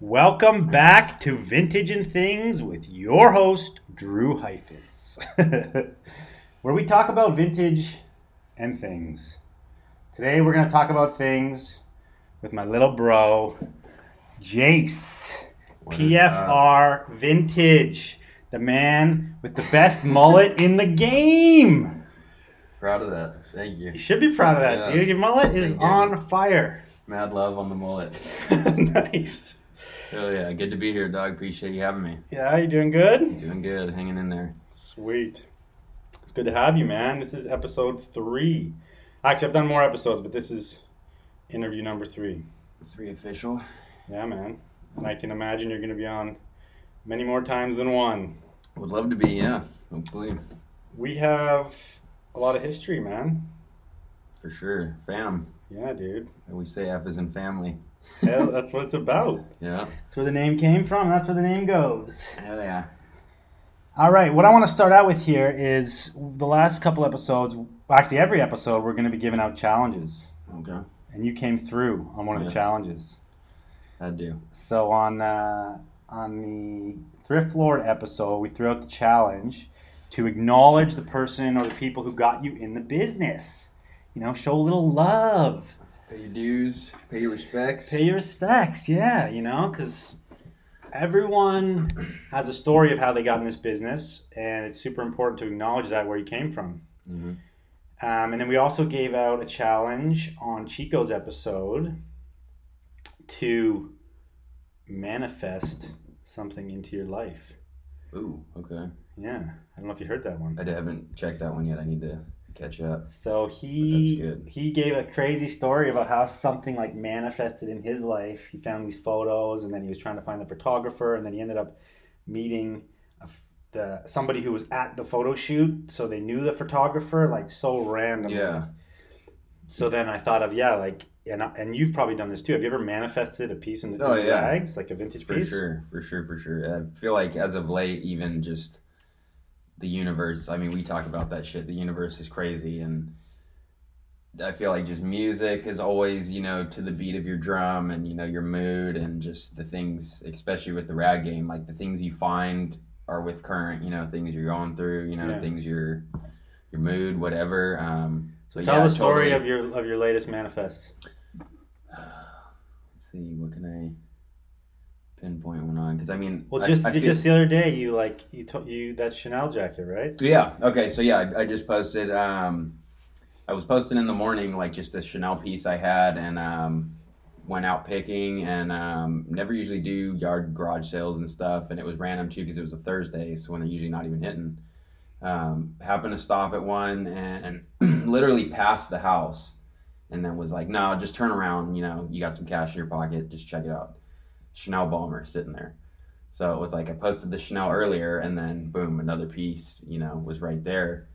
Welcome back to Vintage and Things with your host, Drew Heifetz, where we talk about vintage and things. Today we're going to talk about things with my little bro, Jase. PFR Vintage, the man with the best mullet in the game. Proud of that. Thank you. You should be proud of that, Yeah. dude. Your mullet is you. on fire. Mad love on the mullet. nice. Hell yeah. Good to be here, dog. Appreciate you having me. Yeah, you doing good? Doing good. Hanging in there. Sweet. It's good to have you, man. This is episode three. Actually, I've done more episodes, but this is interview number three. Three official. Yeah, man. And I can imagine you're going to be on many more times than one. Would love to be, yeah. Hopefully. We have a lot of history, man. For sure. Fam. Yeah, dude. We say F is in family. Hell, that's what it's about. Yeah. That's where the name came from. That's where the name goes. Hell yeah. All right, what I want to start out with here is the last couple episodes, actually, every episode, we're going to be giving out challenges. Okay. And you came through on one of the challenges. I do. So on uh, on the Thrift Lord episode, we threw out the challenge to acknowledge the person or the people who got you in the business. You know, show a little love, Pay your dues. Pay your respects. pay your respects. Yeah, you know, because everyone has a story of how they got in this business, and it's super important to acknowledge that where you came from. Mhm. Um, and then we also gave out a challenge on Chico's episode to manifest something into your life. Ooh, okay. Yeah, I don't know if you heard that one. I haven't checked that one yet. I need to catch up. So he he gave a crazy story about how something like manifested in his life. He found these photos, and then he was trying to find the photographer, and then he ended up meeting a the somebody who was at the photo shoot, so they knew the photographer. Like so random. Yeah. So then I thought of yeah, like and I- and you've probably done this too. Have you ever manifested a piece in the, Oh, in yeah. rags, like a vintage For piece? For sure, for sure, for sure. I feel like as of late, even just the universe. I mean, we talk about that shit. The universe is crazy, and I feel like just music is always, you know, to the beat of your drum, and you know your mood, and just the things, especially with the rag game, like the things you find are with current, you know, things you're going through, you know, Yeah. things your your mood, whatever. Um, So tell yeah, the story totally. of your of your latest manifest. Let's see, what can I pinpoint one on? Because I mean, Well, just I feel- just the other day you like you told you that Chanel jacket, right? Yeah. Okay. So yeah, I, I just posted. Um, I was posting in the morning, like just a Chanel piece I had, and um, went out picking, and um, never usually do yard garage sales and stuff, and it was random too because it was a Thursday, so when they're usually not even hitting. Um, happened to stop at one and, and literally passed the house, and then was like, "No, just turn around. You know, you got some cash in your pocket. Just check it out." Chanel bomber sitting there. So it was like I posted the Chanel earlier, and then boom, another piece, you know, was right there.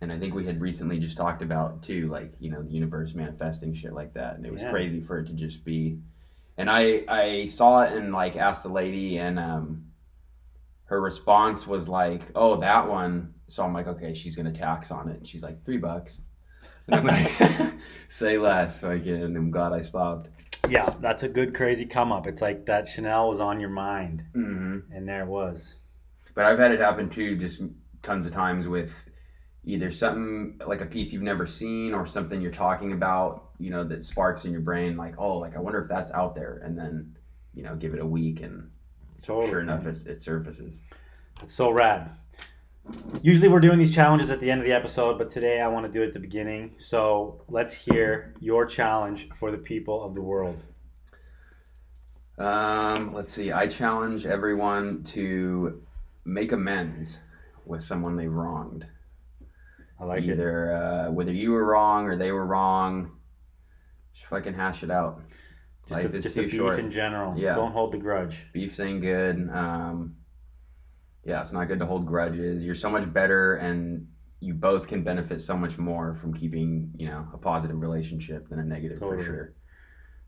And I think we had recently just talked about too, like you know, the universe manifesting shit like that, and it was Yeah. crazy for it to just be. And I I saw it and like asked the lady, and um, her response was like, "Oh, that one." So I'm like, "Okay, she's gonna tax on it." And she's like, three bucks." And I'm like, "Say less." So I get, and I'm glad I stopped. Yeah, that's a good crazy come up. It's like that Chanel was on your mind, Mm-hmm. and there it was. But I've had it happen too, just tons of times with either something like a piece you've never seen or something you're talking about, you know, that sparks in your brain, like, oh, like I wonder if that's out there, and then, you know, give it a week, and Totally. sure enough, it's, it surfaces. It's so rad. Usually we're doing these challenges at the end of the episode, but today I want to do it at the beginning. So let's hear your challenge for the people of the world. Um, let's see. I challenge everyone to make amends with someone they've wronged. I like it. Either uh, whether you were wrong or they were wrong, just fucking hash it out. Just, Life a, is just too a beef short. in general. Yeah. Don't hold the grudge. beef's ain't good. Um, yeah, it's not good to hold grudges. You're so much better, and you both can benefit so much more from keeping, you know, a positive relationship than a negative Totally. for sure.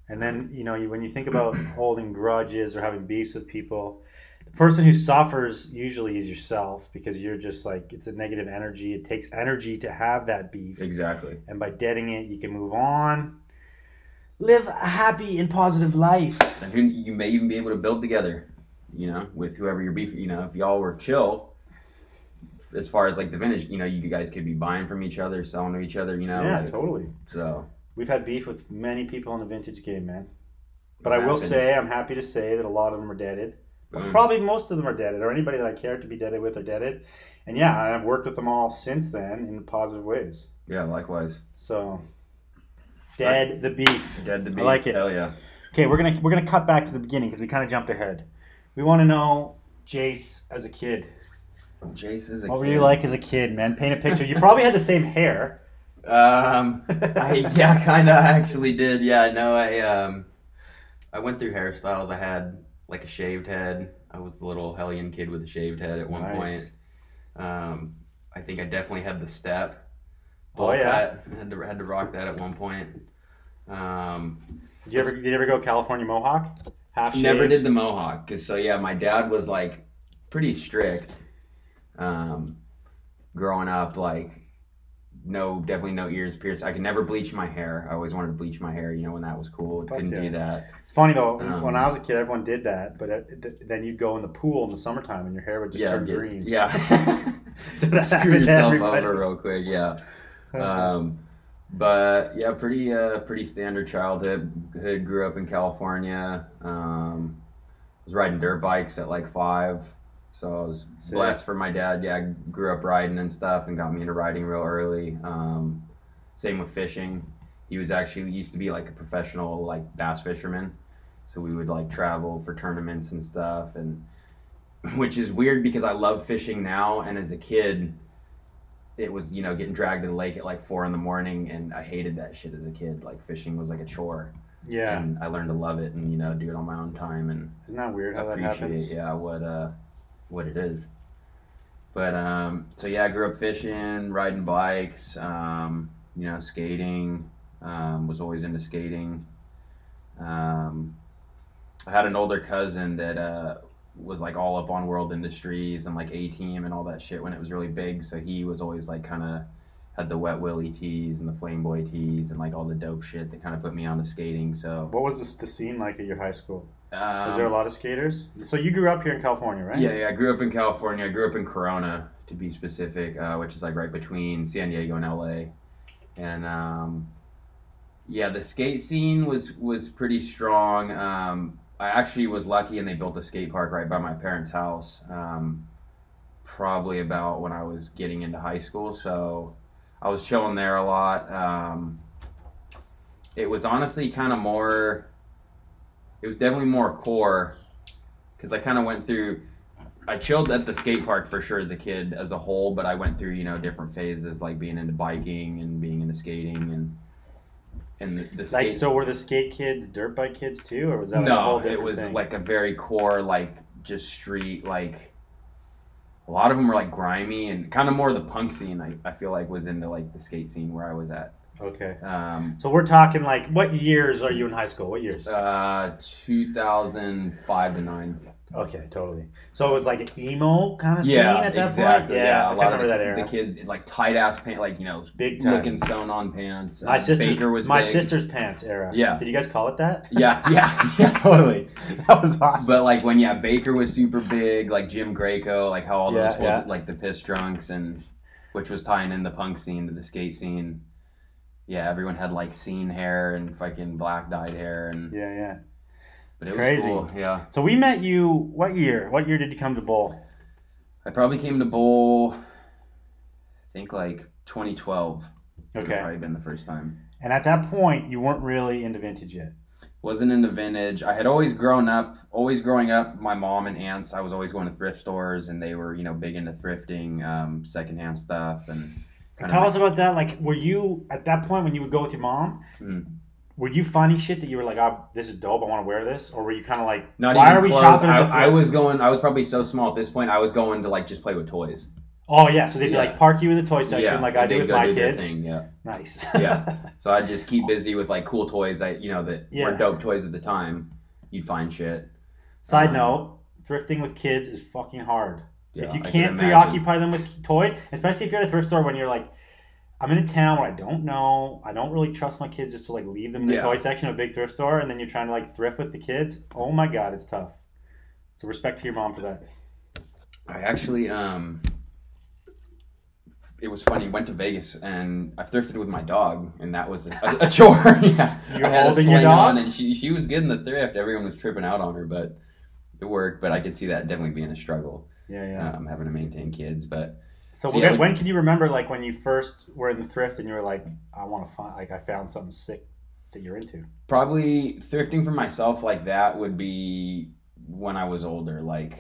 And then, you know, when you think about holding grudges or having beefs with people, the person who suffers usually is yourself because you're just like, it's a negative energy. It takes energy to have that beef. Exactly. And by deading it, you can move on. live a happy and positive life. And you may even be able to build together, you know, with whoever you're beef. You know, if y'all were chill, as far as like the vintage, you know, you guys could be buying from each other, selling to each other. You know, yeah, like, totally. So We've had beef with many people in the vintage game, man. But I will happens. say, I'm happy to say that a lot of them are deaded. boom. Probably most of them are deaded, or anybody that I care to be deaded with are deaded. And yeah, I've worked with them all since then in positive ways. yeah, likewise. So, dead the beef. Dead the beef. I like it. Hell yeah. Okay, we're gonna we're gonna cut back to the beginning because we kind of jumped ahead. We want to know Jase as a kid. Jase is a What were you like as a kid, man? Paint a picture. You probably had the same hair. Um, I yeah, kind of actually did. Yeah, no, I um, I went through hairstyles. I had like a shaved head. I was the little hellion kid with a shaved head at one Nice. point. Um, I think I definitely had the step. Oh, yeah. cut. had to had to rock that at one point. Um, Did you ever did you ever go California Mohawk? Half never did the mohawk because so yeah, my dad was like pretty strict. Um, growing up, like no, definitely no ears pierced. I could never bleach my hair. I always wanted to bleach my hair. You know when that was cool. Fuck Couldn't yeah. do that. It's funny though. Um, when I was a kid, everyone did that, but it, th- then you'd go in the pool in the summertime and your hair would just yeah, turn get- green. Yeah. so that Screw yourself everybody. over real quick. Yeah. Um, but yeah, pretty uh, pretty standard childhood. Hood grew up in California. Um, was riding dirt bikes at like five, so I was Sick. blessed for my dad. Yeah, I grew up riding and stuff, and got me into riding real early. Um, same with fishing. He was actually used to be like a professional like bass fisherman, so we would like travel for tournaments and stuff, and which is weird because I love fishing now, and as a kid it was you know getting dragged to the lake at like four in the morning and i hated that shit as a kid. Like fishing was like a chore. Yeah, and i learned to love it and you know do it on my own time and isn't that weird how that happens? yeah what uh what it is. But um so yeah i grew up fishing riding bikes um you know skating um was always into skating. Um i had an older cousin that uh was like all up on world industries and like a team and all that shit when it was really big so he was always like kind of had the wet willy tees and the flame boy tees and like all the dope shit that kind of put me on onto skating so What was this, the scene like at your high school? um, Was there a lot of skaters? So you grew up here in California, right? Yeah, yeah. I grew up in California. I grew up in Corona, to be specific, uh, which is like right between San Diego and LA. And um, yeah, the skate scene was was pretty strong. Um, I actually was lucky, and they built a skate park right by my parents' house. Um, probably about when I was getting into high school, so I was chilling there a lot. Um, it was honestly kind of more. It was definitely more core because I kind of went through. I chilled at the skate park for sure as a kid as a whole, but I went through you know different phases like being into biking and being into skating and and the, the Like, so were the skate kids dirt bike kids too, or was that like a whole no, different it was thing? like a very core like just street like. A lot of them were like grimy and kind of more the punk scene. I, I feel like was into like the skate scene where I was at. okay. Um, So we're talking like, what years are you in high school? What years? uh, 2005 to nine. Okay, totally. So it was like an emo kind of Yeah, scene at that exactly. point. Yeah, I a lot of remember the, that era. the kids like tight ass pants, like you know, Big time. looking sewn on pants. my sister's was my big. sister's pants era. Yeah. Did you guys call it that? Yeah, yeah, yeah, totally. that was awesome. But like when yeah, Baker was super big, like Jim Greco, like how all Yeah, those was yeah. like the Piss Drunx and which was tying in the punk scene to the skate scene. Yeah, everyone had like scene hair and fucking black dyed hair and yeah, yeah. But it was Crazy. cool. Yeah. So we met you. What year? What year did you come to bowl? I probably came to bowl I think like 2012. Okay. probably been the first time. And at that point, you weren't really into vintage yet. wasn't into vintage. I had always grown up, always growing up. My mom and aunts, I was always going to thrift stores, and they were, you know, big into thrifting, um, secondhand stuff, and Tell of. us about that. Like, were you at that point when you would go with your mom? Mm. Were you finding shit that you were like, "Oh, this is dope. I want to wear this," or were you kind of like, Not "Why even are we shopping?" At the I, I thrift? was going. I was probably so small at this point. I was going to like just play with toys. Oh yeah, so they'd be Yeah. like park you in the toy section, like I and do they'd with go my do their kids. Thing, yeah. Nice. Yeah. So I'd just keep busy with like cool toys that you know that Yeah. were dope toys at the time. You'd find shit. Side Um, note: thrifting with kids is fucking hard. Yeah, if you I can can't imagine. preoccupy them with toys, especially if you're at a thrift store when you're like, I'm in a town where I don't know. I don't really trust my kids just to like leave them in the Yeah. toy section of a big thrift store, and then you're trying to like thrift with the kids. Oh my god, it's tough. So respect to your mom for that. I actually, um, it was funny. Went to Vegas and I thrifted with my dog, and that was a, a, a chore. yeah, You're I had a holding your dog? on, and she she was good in the thrift. Everyone was tripping out on her, but it worked. But I could see that definitely being a struggle, Yeah, yeah. um, having to maintain kids. But so so when, yeah, when can you remember like when you first were in the thrift and you were like, I want to find like I found something sick that you're into. probably thrifting for myself like that would be when I was older, like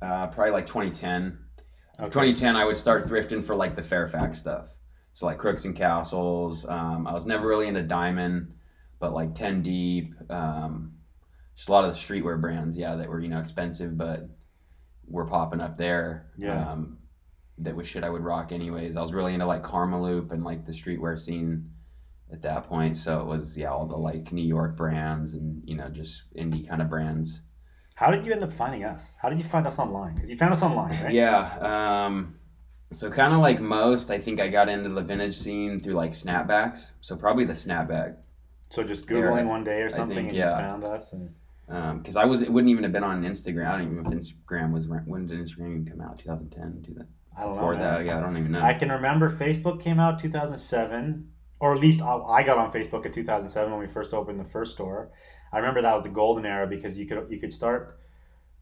uh, probably like 2010. Okay. 2010, I would start thrifting for like the Fairfax stuff. So like Crooks and Castles. Um, I was never really into Diamond, but like 10 Deep. Um, just a lot of the streetwear brands, yeah, that were you know expensive, but were popping up there. Yeah. Um, that was shit I would rock anyways. I was really into like Karmaloop and like the streetwear scene at that point. So it was yeah, all the like New York brands and you know just indie kind of brands. How did you end up finding us? How did you find us online? Because you found us online, right? Yeah. Um, so kind of like most, I think I got into the vintage scene through like snapbacks. So probably the snapback. So just googling one day or something, think, and yeah. you found us, and Because I was, it wouldn't even have been on Instagram. I don't even know if Instagram was when did Instagram even come out? 2010, 2000. I don't Before know. that, yeah, I don't even know. I can remember Facebook came out 2007, or at least I I got on Facebook in 2007 when we first opened the first store. I remember that was the golden era because you could you could start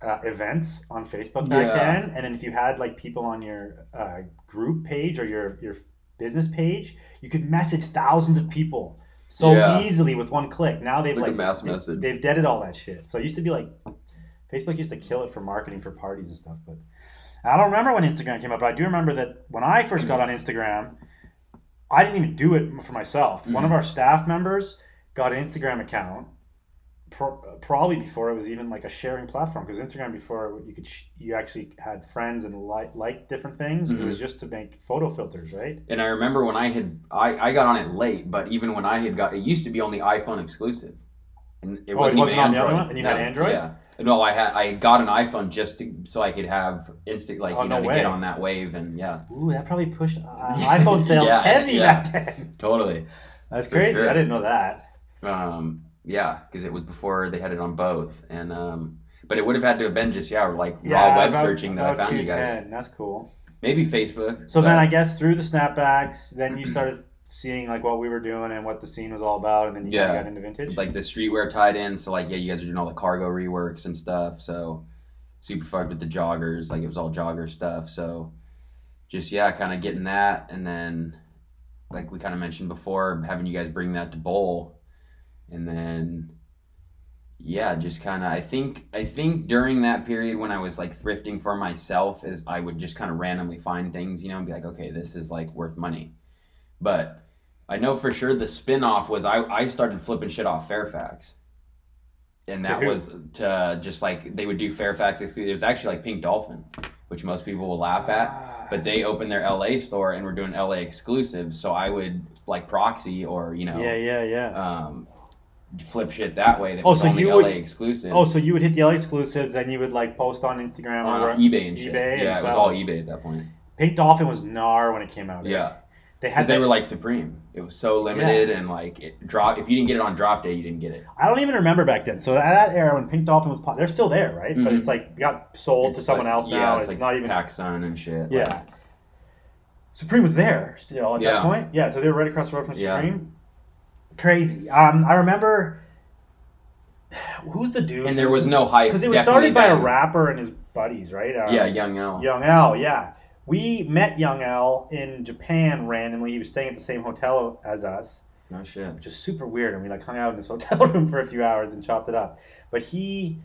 uh, events on Facebook back Yeah. then, and then if you had like people on your uh, group page or your your business page, you could message thousands of people so Yeah. easily with one click. Now they've Like like they- they've deaded all that shit. So it used to be like Facebook used to kill it for marketing for parties and stuff, but. I don't remember when Instagram came up, but I do remember that when I first got on Instagram, I didn't even do it for myself. One Mhm. of our staff members got an Instagram account, pro- probably before it was even like a sharing platform. Because Instagram before you could sh- you actually had friends and like like different things. It Mhm. was just to make photo filters, right? and I remember when I had, I, I got on it late, but even when I had got, it used to be only iPhone exclusive. And it Oh, it wasn't, wasn't even on the other one? And you had Android? Yeah. No, I had I got an iPhone just to, so I could have instant like Oh, you know no to way. get on that wave and yeah, Ooh, that probably pushed uh, iPhone sales Yeah, heavy yeah. back then. totally. That's For crazy. sure. I didn't know that. Um, yeah, because it was before they had it on both, and um, but it would have had to have been just yeah, like raw web about- searching that I found you guys. 210. That's cool. Maybe Facebook. So then I guess through the snapbacks, then you started seeing like what we were doing and what the scene was all about, and then you Yeah. kind of got into vintage. like the streetwear tied in. So like yeah, you guys are doing all the cargo reworks and stuff. So super fucked with the joggers. Like it was all jogger stuff. So just yeah, kind of getting that, and then like we kind of mentioned before, having you guys bring that to bowl, and then yeah, just kind of I think I think during that period when I was like thrifting for myself, is I would just kind of randomly find things, you know, and be like, okay, this is like worth money, but. I know for sure the spin-off was I, I started flipping shit off Fairfax. And that who? was to just like they would do Fairfax exclusive. It was actually like Pink Dolphin, which most people will laugh at. Ah. But they opened their LA store and were doing LA exclusives. So I would like proxy or, you know, yeah, yeah, yeah. um, flip shit that way that Oh, was so only you LA would- exclusive. Oh, so you would hit the LA exclusives, then you would like post on Instagram on or eBay and shit. eBay yeah, it was all eBay at that point. Pink Dolphin was gnar when it came out. right? Yeah. they had. Because they were like Supreme. It was so limited and like it drop if you didn't get it on drop day, you didn't get it. I don't even remember back then. So at that era when Pink Dolphin was pop, they're still there, right? But Mhm. it's like got sold to someone like- else yeah, now. It's, It's, like not even. PacSun and shit. Yeah. Like, Supreme was there still at that point. Yeah, so they were right across the road from Yeah. Supreme. Crazy. Um, I remember. Who's the dude? and there was no hype because it was started by a rapper and his buddies, right? Um, Yeah, Young L. Young L, yeah. We met Young L in Japan randomly. He was staying at the same hotel as us, No shit. which is super weird. And we like hung out in his hotel room for a few hours and chopped it up. But he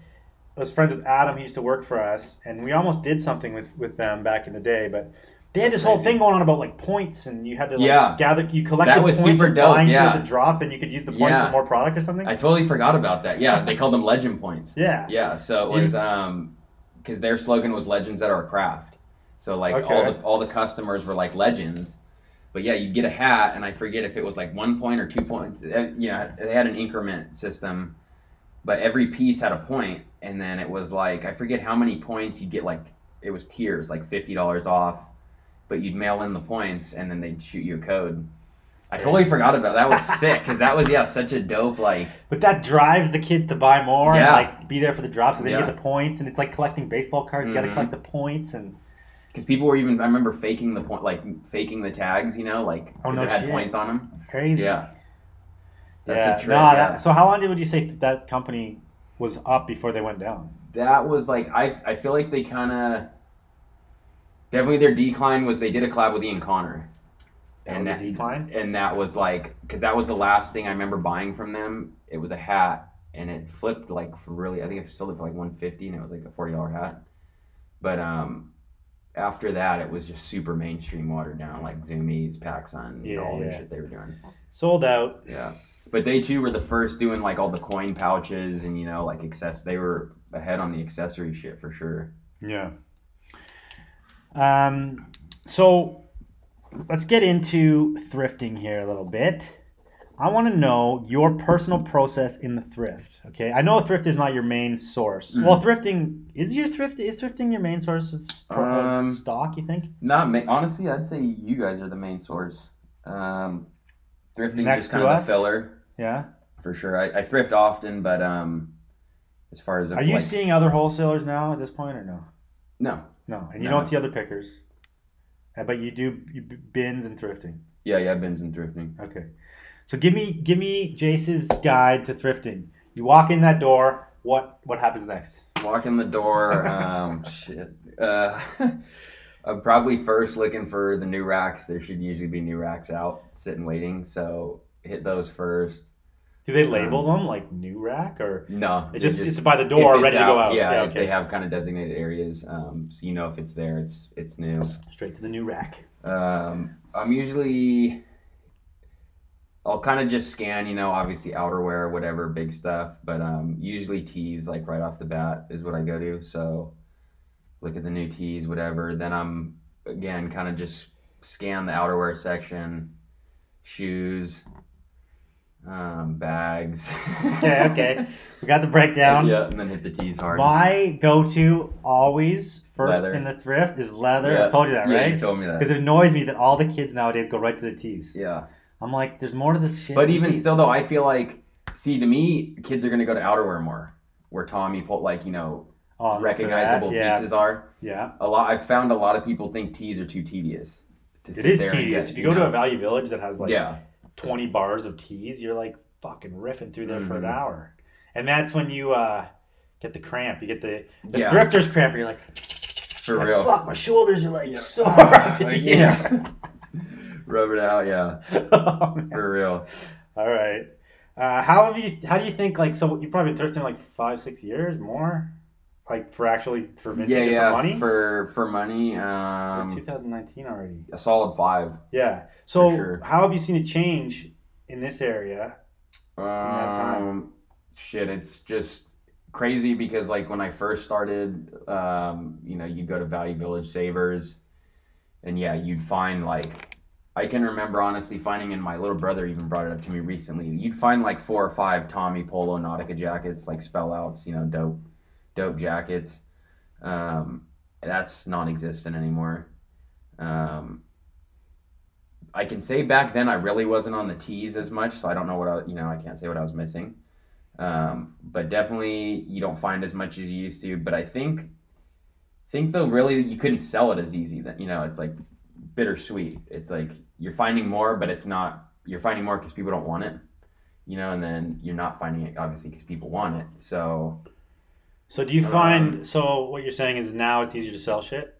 was friends with Adam. He used to work for us, and we almost did something with with them back in the day. But they had this whole thing going on about like points, and you had to like Yeah. gather. You collected That was points super for dope, buying shit yeah. at the drop, then you could use the points Yeah. for more product or something. I totally forgot about that. Yeah, they called them legend points. yeah. Yeah, so it Do you- was um because their slogan was legends at our craft. So like all Okay. the all the customers were like legends. But yeah, you get a hat, and I forget if it was like one point or two points. Eh, You know, they had an increment system, but every piece had a point, and then it was like I forget how many points you get. Like it was tiers, like fifty dollars off, but you'd mail in the points and then they'd shoot you a code. I totally forgot about that. That was sick because that was yeah such a dope like But that drives the kids to buy more and like be there for the drops, so they Yeah. get the points, and it's like collecting baseball cards. You got to collect mm-hmm. the points, and because people were even I remember faking the point like faking the tags you know like Oh, no it had shit. points on them. crazy. Yeah, that's yeah. a trick. no, that, so how long did would you say that, that company was up before they went down? that was like I I feel like they kind of definitely their decline was they did a collab with Ian Connor. That And was that- a decline. and that was like because that was the last thing I remember buying from them. It was a hat, and it flipped like for really. I think I sold it for like one fifty, and it was like a forty dollar hat. But um, after that, it was just super mainstream, watered down, like Zumiez, PacSun, Yeah, all the shit they were doing. Sold out. Yeah, but they too were the first doing like all the coin pouches and you know like access. They were ahead on the accessory shit for sure. Yeah. Um. So let's get into thrifting here a little bit. I want to know your personal process in the thrift. Okay, I know thrift is not your main source. Mhm. Well, thrifting is your thrift. Is thrifting your main source of, of Um, stock? You think? Not ma- honestly, I'd say you guys are the main source. Um, thrifting Next just kind of the filler. Yeah. for sure. I, I thrift often, but um, as far as Are you like, seeing other wholesalers now at this point, or no? no, No, and you No. don't see other pickers. Uh, But you do you bins and thrifting. yeah, yeah, bins and thrifting. Okay. So give me give me Jase's guide to thrifting. You walk in that door. What what happens next? Walk in the door. Um, shit. Uh, I'm probably first looking for the new racks. There should usually be new racks out, sitting waiting. So hit those first. Do they label them like new rack or No, it's they just, it's by the door ready to go out? Yeah, okay. they have kind of designated areas, um, so you know if it's there, it's it's new. Straight to the new rack. Um, I'm usually, I'll kind of just scan, you know, obviously outerwear, whatever, big stuff. But um, usually tees, like right off the bat, is what I go to. So look at the new tees, whatever. Then I'm again kind of just scan the outerwear section, shoes, um, bags. Okay, okay. We got the breakdown. yeah, and then hit the tees hard. My go-to always first Leather. in the thrift is leather. Yeah. I told you that, Yeah, you right? told me that. Because it annoys me that all the kids nowadays go right to the tees. Yeah. I'm like, there's more to this shit. But even still, though, I feel like, see, to me, kids are going to go to outerwear more, where Tommy put like you know Oh, recognizable yeah, pieces are. Yeah, A lot. I've found a lot of people think tees are too tedious. It is tedious. get, if you go to a Value Village that has like yeah, 20 bars of teas, you're like fucking riffing through there for an Mhm. hour. And that's when you uh, get the cramp. You get the, the Yeah. thrifter's cramp. You're like, for like, real. fuck, my shoulders are like Yeah. sore. up in Like, yeah. Rub it out, yeah, Oh, for real. All right. Uh, how have you? How do you think? Like, so you've probably been thrifting like five, six years more, like for actually for vintage Yeah, and yeah. for money. For for money, um, 2019 already. a solid five. Yeah. So sure. how have you seen it change in this area? Um, that time? shit, it's just crazy because like when I first started, um, you know, you'd go to Value Village Savers, and yeah, you'd find like I can remember honestly finding, and my little brother even brought it up to me recently. You'd find like four or five Tommy Polo Nautica jackets, like spell outs, you know, dope, dope jackets. Um, that's non-existent anymore. Um, I can say back then I really wasn't on the tees as much, so I don't know what I, you know, I can't say what I was missing. Um, but definitely you don't find as much as you used to. But I think, think though, really you couldn't sell it as easy. That you know, it's like bittersweet. It's like you're finding more, but it's not. You're finding more because people don't want it, you know, and then you're not finding it obviously because people want it. So So do you Um, find? So what you're saying is now it's easier to sell shit.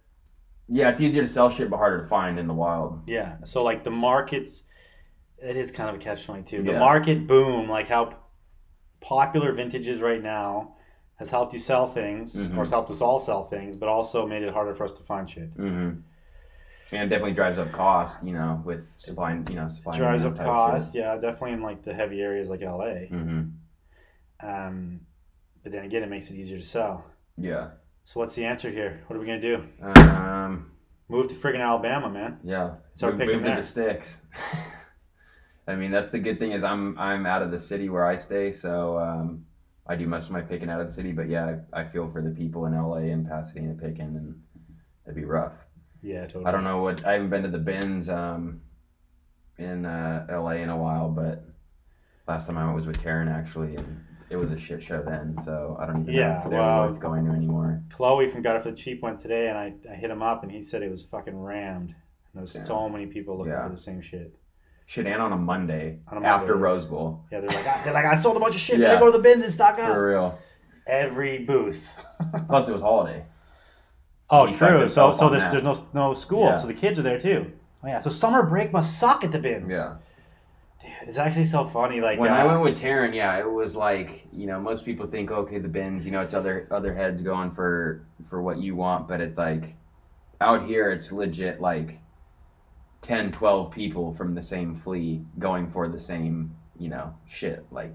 yeah, it's easier to sell shit, but harder to find in the wild. Yeah. So like the markets, it is kind of a catch twenty two. The Yeah. market boom, like how popular vintage is right now, has helped you sell things, Mhm. or has helped us all sell things, but also made it harder for us to find shit. Mm-hmm. And it definitely drives up cost, you know, with supplying, you know, supplying Drives up costs, yeah, definitely in like the heavy areas like LA. Mm-hmm. Um, but then again, it makes it easier to sell. Yeah. So what's the answer here? What are we gonna do? Um, Move to friggin' Alabama, man. yeah. Start Move- picking move to the sticks. I mean, that's the good thing is I'm I'm out of the city where I stay, so um, I do most of my picking out of the city. But yeah, I, I feel for the people in LA and Pasadena picking, and it'd be rough. Yeah, totally. I don't know what I haven't been to the bins um, in uh, LA in a while, but last time I went was with Taryn actually, and it was a shit show then. So I don't even Yeah, know if they're well- worth going to anymore. Chloe from Got It for the Cheap went today, and I, I hit him up, and he said it was fucking rammed. And there was Yeah. so many people looking Yeah. for the same shit. Shit, and on a Monday On a after Monday. Rose Bowl Yeah, they're like, I, they're like, I sold a bunch of shit. Yeah. Better go to the bins and stock up. for real. Every booth. Plus, it was holiday. oh, He true. So, so there's that. there's no no school, so the kids are there too. Oh yeah, so summer break must suck at the bins. Yeah. It's actually so funny. Like When uh, I went with Taryn, yeah, it was like you know most people think okay the bins, you know it's other other heads going for for what you want, but it's like out here it's legit like 10, 12 people from the same flea going for the same you know shit. Like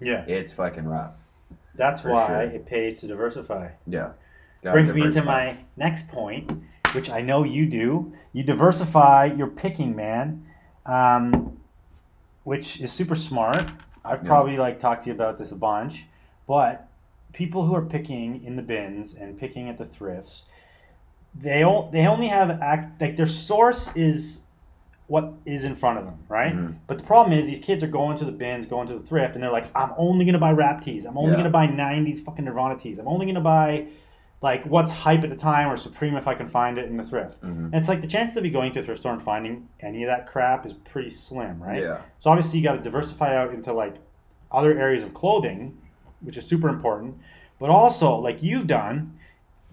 yeah, it's fucking rough. that's why sure. it pays to diversify. Yeah. Gotta brings me into diversify. my next point, which I know you do. You diversify your picking, man, um, which is super smart. I've Yeah. probably like talked to you about this a bunch, but people who are picking in the bins and picking at the thrifts, they o- they only have act like their source is what is in front of them, right? Mhm. But the problem is these kids are going to the bins, going to the thrift, and they're like, I'm only gonna buy rap tees. I'm only Yeah. gonna buy '90s fucking Nirvana tees. I'm only gonna buy like what's hype at the time or Supreme if I can find it in the thrift. Mhm. And it's like the chances of you going to a thrift store and finding any of that crap is pretty slim, right? Yeah. So obviously you got to diversify out into like other areas of clothing, which is super important. But also, like you've done,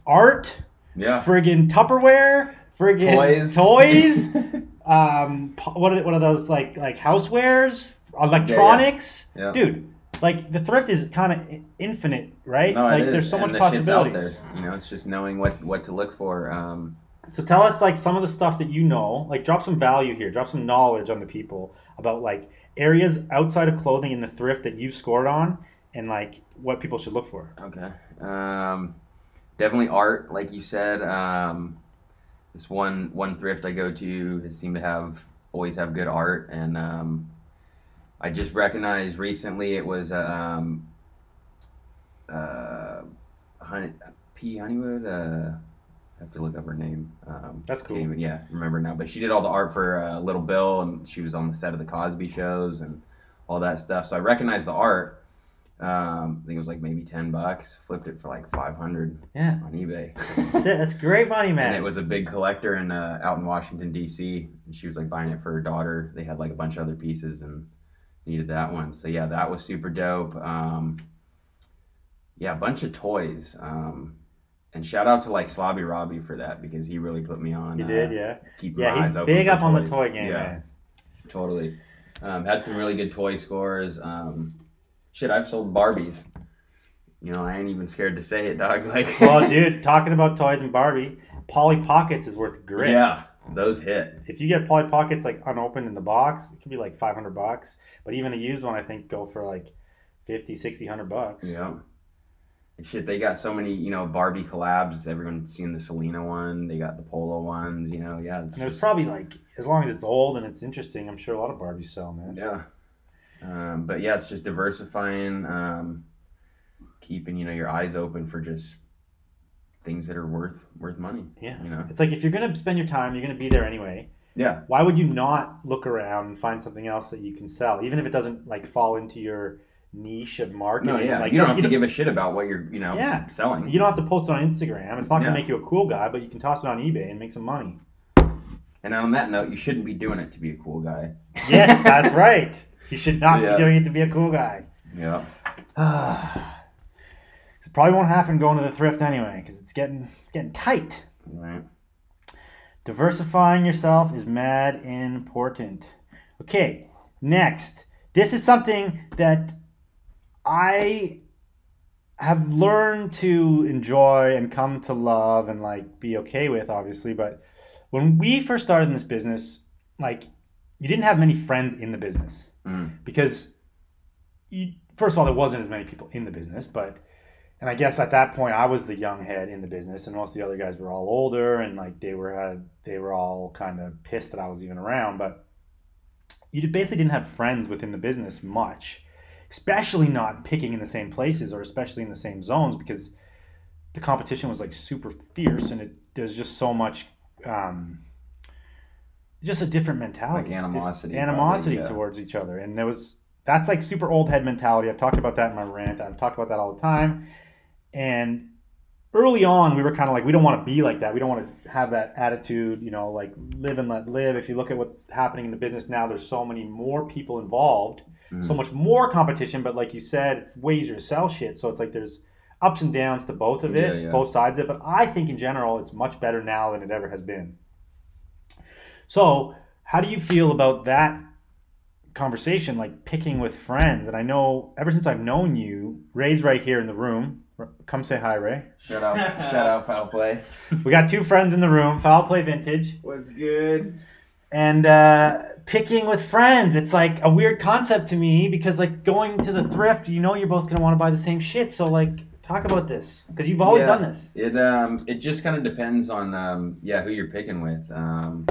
art, Yeah. friggin' Tupperware, friggin' Toys. toys um, what are, what are those like like housewares, electronics, Yeah. dude. Like the thrift is kind of infinite, right? No, like there's so and much the possibilities. there. You know, it's just knowing what what to look for. Um, So tell us like some of the stuff that you know. Like drop some value here. Drop some knowledge on the people about like areas outside of clothing in the thrift that you've scored on, and like what people should look for. Okay. Um, definitely art, like you said. Um, this one one thrift I go to has seemed to have always have good art, and um, I just recognized recently it was uh, um, uh, Honey, P Honeywood. Uh, I have to look up her name. Um, That's cool. even- yeah, remember now. But she did all the art for uh, Little Bill, and she was on the set of the Cosby shows and all that stuff. So I recognized the art. Um, I think it was like maybe ten bucks. Flipped it for like five hundred Yeah, on eBay. that's great money, man. And it was a big collector in uh, out in Washington D.C. And she was like buying it for her daughter. They had like a bunch of other pieces and needed that one. So yeah, that was super dope. Um, yeah, a bunch of toys. Um, and shout out to like Slobby Robbie for that because he really put me on. you uh, did, yeah, Keep my yeah. eyes He's open big up on the toy game, Yeah, man. totally. Um, had some really good toy scores. Um, shit, I've sold Barbies. You know, I ain't even scared to say it, dog. Like, well, dude, talking about toys and Barbie, Polly Pockets is worth grit. yeah, those hit. If you get Polly Pockets like unopened in the box, it could be like 500 bucks. But even a used one, I think, go for like 50, 60, 100 bucks. Yeah. And shit, they got so many, you know, Barbie collabs. Everyone's seen the Selena one. They got the Polo ones. You know, yeah. And there's just- probably like, as long as it's old and it's interesting, I'm sure a lot of Barbies sell, man. yeah. Um, but yeah, it's just diversifying, um, keeping you know your eyes open for just things that are worth worth money. Yeah. You know. It's like if you're gonna spend your time, you're gonna be there anyway. Yeah. Why would you not look around and find something else that you can sell, even if it doesn't like fall into your niche of marketing? No, yeah. Like, you don't have to give a shit about what you're, you know, Yeah. selling. You don't have to post it on Instagram. It's not gonna Yeah. make you a cool guy, but you can toss it on eBay and make some money. And on that note, you shouldn't be doing it to be a cool guy. Yes, that's right. You should not Yeah. be doing it to be a cool guy. Yeah. it probably won't happen going to the thrift anyway because it's getting it's getting tight. Right. Diversifying yourself is mad important. Okay, next. This is something that I have learned to enjoy and come to love and like be okay with, obviously. But when we first started in this business, like you didn't have many friends in the business Mm. because you, first of all, there wasn't as many people in the business, but and I guess at that point I was the young head in the business, and most of the other guys were all older, and like they were had they were all kind of pissed that I was even around. But you basically didn't have friends within the business much, especially not picking in the same places or especially in the same zones because the competition was like super fierce, and it there's just so much um, just a different mentality, Like animosity, animosity probably, yeah. towards each other, and there was that's like super old head mentality. I've talked about that in my rant. I've talked about that all the time, and early on we were kind of like we don't want to be like that. We don't want to have that attitude, you know, like live and let live. If you look at what's happening in the business now, there's so many more people involved, Mm. so much more competition. But like you said, it's way easier to sell shit. So it's like there's ups and downs to both of it, Yeah, yeah. both sides of it. But I think in general, it's much better now than it ever has been. So, how do you feel about that conversation, like picking with friends? And I know ever since I've known you, Ray's right here in the room. Come say hi, Ray. Shout out, shout out, foul play. We got two friends in the room, Foul Play Vintage, What's good? and uh, picking with friends. It's like a weird concept to me because, like, going to the thrift, you know, you're both gonna want to buy the same shit. So, like, talk about this because you've always Yeah. done this. It um it just kind of depends on um yeah who you're picking with um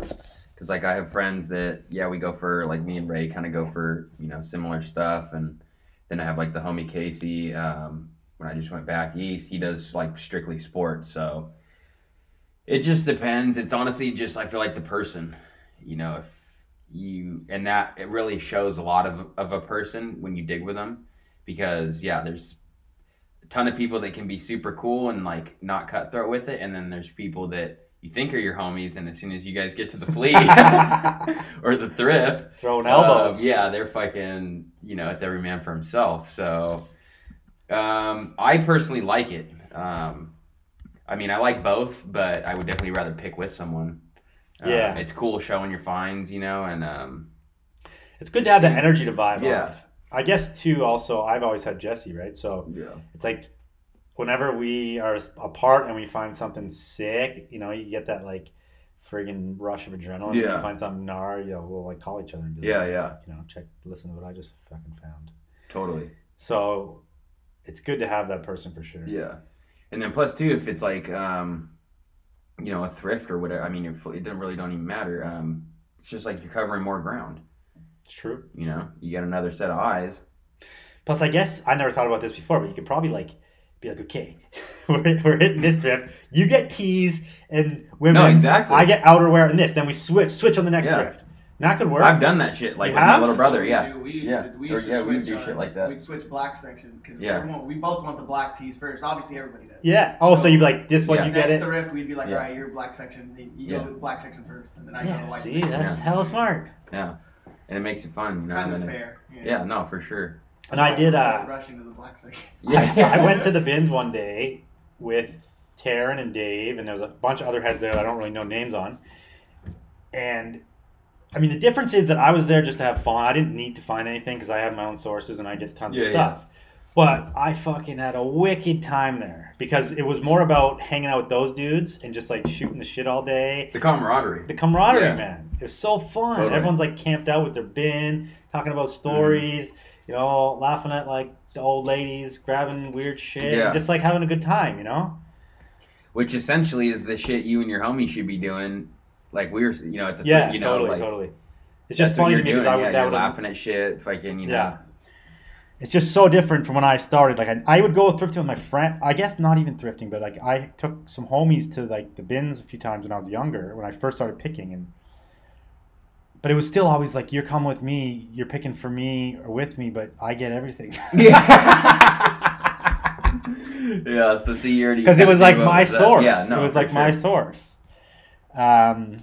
because like I have friends that yeah we go for like me and Ray kind of go for you know similar stuff and then I have like the homie Casey um when I just went back east he does like strictly sports so it just depends it's honestly just I feel like the person you know if you and that it really shows a lot of of a person when you dig with them because yeah there's a ton of people that can be super cool and like not cutthroat with it, and then there's people that you think are your homies, and as soon as you guys get to the flea or the thrift, Throwing elbows. um, yeah, they're fucking. You know, it's every man for himself. So, um, I personally like it. Um, I mean, I like both, but I would definitely rather pick with someone. Um, Yeah. it's cool showing your finds, you know, and um, It's good to have that energy to vibe Yeah. off. I guess too. Also, I've always had Jesse, right? So yeah, it's like whenever we are apart and we find something sick, you know, you get that like friggin' rush of adrenaline. Yeah. You find something gnar, you know, we'll like call each other and be yeah, like, yeah, you know, check, listen to what I just fucking found. totally. So it's good to have that person for sure. Yeah, and then plus two, if it's like um, you know, a thrift or whatever. I mean, it it doesn't really don't even matter. Um, it's just like you're covering more ground. It's true. You know, you get another set of eyes. Plus, I guess I never thought about this before, but you could probably like be like, okay, we're, we're hitting this thrift. You get tees and women. No, exactly. I get outerwear and this. Then we switch, switch on the next Yeah. thrift. And that could work. I've done that shit like You with have? my little brother. That's Yeah, We, do. used Yeah. to, we Or, used to yeah, we do shit like that. We'd switch black section because Yeah. everyone we both want the black tees first. Obviously, everybody does. Yeah. Oh, so, you'd be like, this one Yeah. you get Next it. thrift, we'd be like, Yeah. all right, you're black section. You Yeah. go to the black section first, and then I go to Yeah. the white See, section. that's Yeah. hella smart. yeah, and it makes it fun. You kind and of fair. you. Yeah, no, for sure. And I did. uh rushing to the black section. Yeah, I went to the bins one day with Taryn and Dave, and there was a bunch of other heads there that I don't really know names on. And I mean, the difference is that I was there just to have fun. I didn't need to find anything because I have my own sources and I get tons Yeah, of yeah. stuff. But I fucking had a wicked time there because it was more about hanging out with those dudes and just like shooting the shit all day. the camaraderie. The camaraderie, Yeah. man. It was so fun. Totally. Everyone's like camped out with their bin, talking about mm-hmm. stories, you know, laughing at like the old ladies, grabbing weird shit, Yeah. just like having a good time, you know? Which essentially is the shit you and your homie should be doing. Like we were, you know, at the Yeah, you know, totally, like totally. It's just funny to me because. I would yeah, that you're would laughing at shit, fucking, you know. Yeah. It's just so different from when I started. Like I, I would go thrifting with my friend. I guess not even thrifting, but like I took some homies to like the bins a few times when I was younger, when I first started picking, and but it was still always like you're coming with me, you're picking for me or with me, but I get everything. Yeah. yeah. So see, you already because it was like my source. Yeah, no, it was like my source. Um,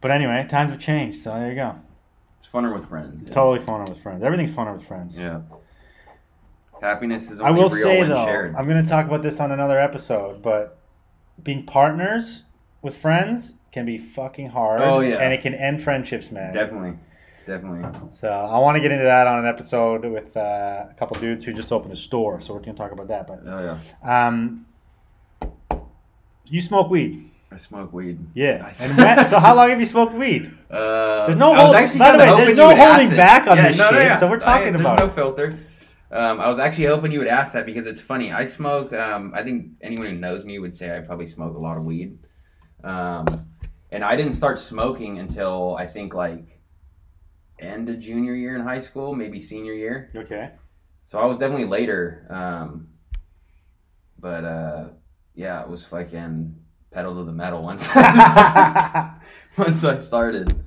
but anyway, times have changed, so there you go. It's funner with friends. Yeah. Totally funner with friends. Everything's funner with friends. Yeah. Happiness is I will real say though, shared. I'm going to talk about this on another episode, but being partners with friends can be fucking hard. Oh, yeah. and it can end friendships, man. Definitely, definitely. So I want to get into that on an episode with uh, a couple dudes who just opened a store. So we're going to talk about that. But Oh yeah. um, you smoke weed, I smoke weed. yeah. I when, so how long have you smoked weed? Uh, There's no I hold- by the way, there's no holding back on Yeah, this no, no, shit, yeah. so we're I- talking there's about no it. filter. Um, I was actually hoping you would ask that because it's funny. I smoke. Um, I think anyone who knows me would say I probably smoke a lot of weed. Um, and I didn't start smoking until I think like end of junior year in high school, maybe senior year. Okay. So I was definitely later. Um, but uh, yeah, it was fucking pedal to the metal once once I started.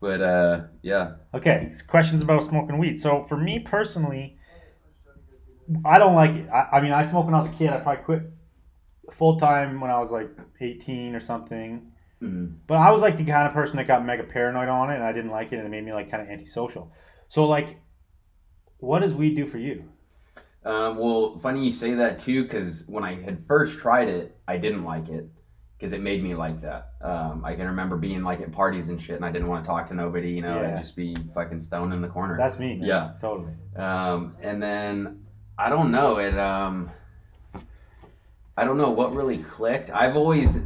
But uh, yeah, okay, questions about smoking weed. So for me personally, I don't like it. I, I mean, I smoked when I was a kid. I probably quit full time when I was like 18 or something. Mhm. But I was like the kind of person that got mega paranoid on it, and I didn't like it, and it made me like kind of antisocial. So like, what does weed do for you? Um, well, funny you say that too, because when I had first tried it, I didn't like it because it made me like that. Um, I can remember being like at parties and shit, and I didn't want to talk to nobody. You know, Yeah. I'd just be fucking stoned in the corner. That's me. Man. Yeah. totally. Um, and then I don't know it. Um, I don't know what really clicked. I've always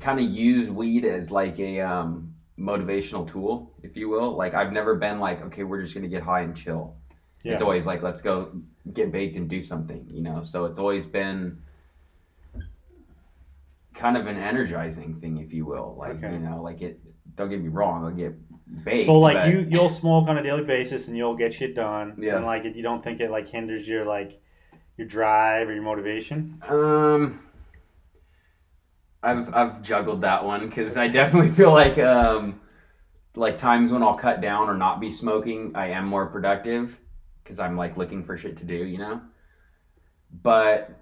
kind of used weed as like a um, motivational tool, if you will. Like I've never been like, okay, we're just gonna get high and chill. Yeah. It's always like, let's go get baked and do something, you know. So it's always been kind of an energizing thing, if you will. Like Okay. you know, like it. Don't get me wrong, I'll get baked. So like but- you you'll smoke on a daily basis and you'll get shit done. Yeah. And like you don't think it like hinders your like your drive or your motivation. Um, I've I've juggled that one because I definitely feel like um, like times when I'll cut down or not be smoking, I am more productive because I'm like looking for shit to do, you know. But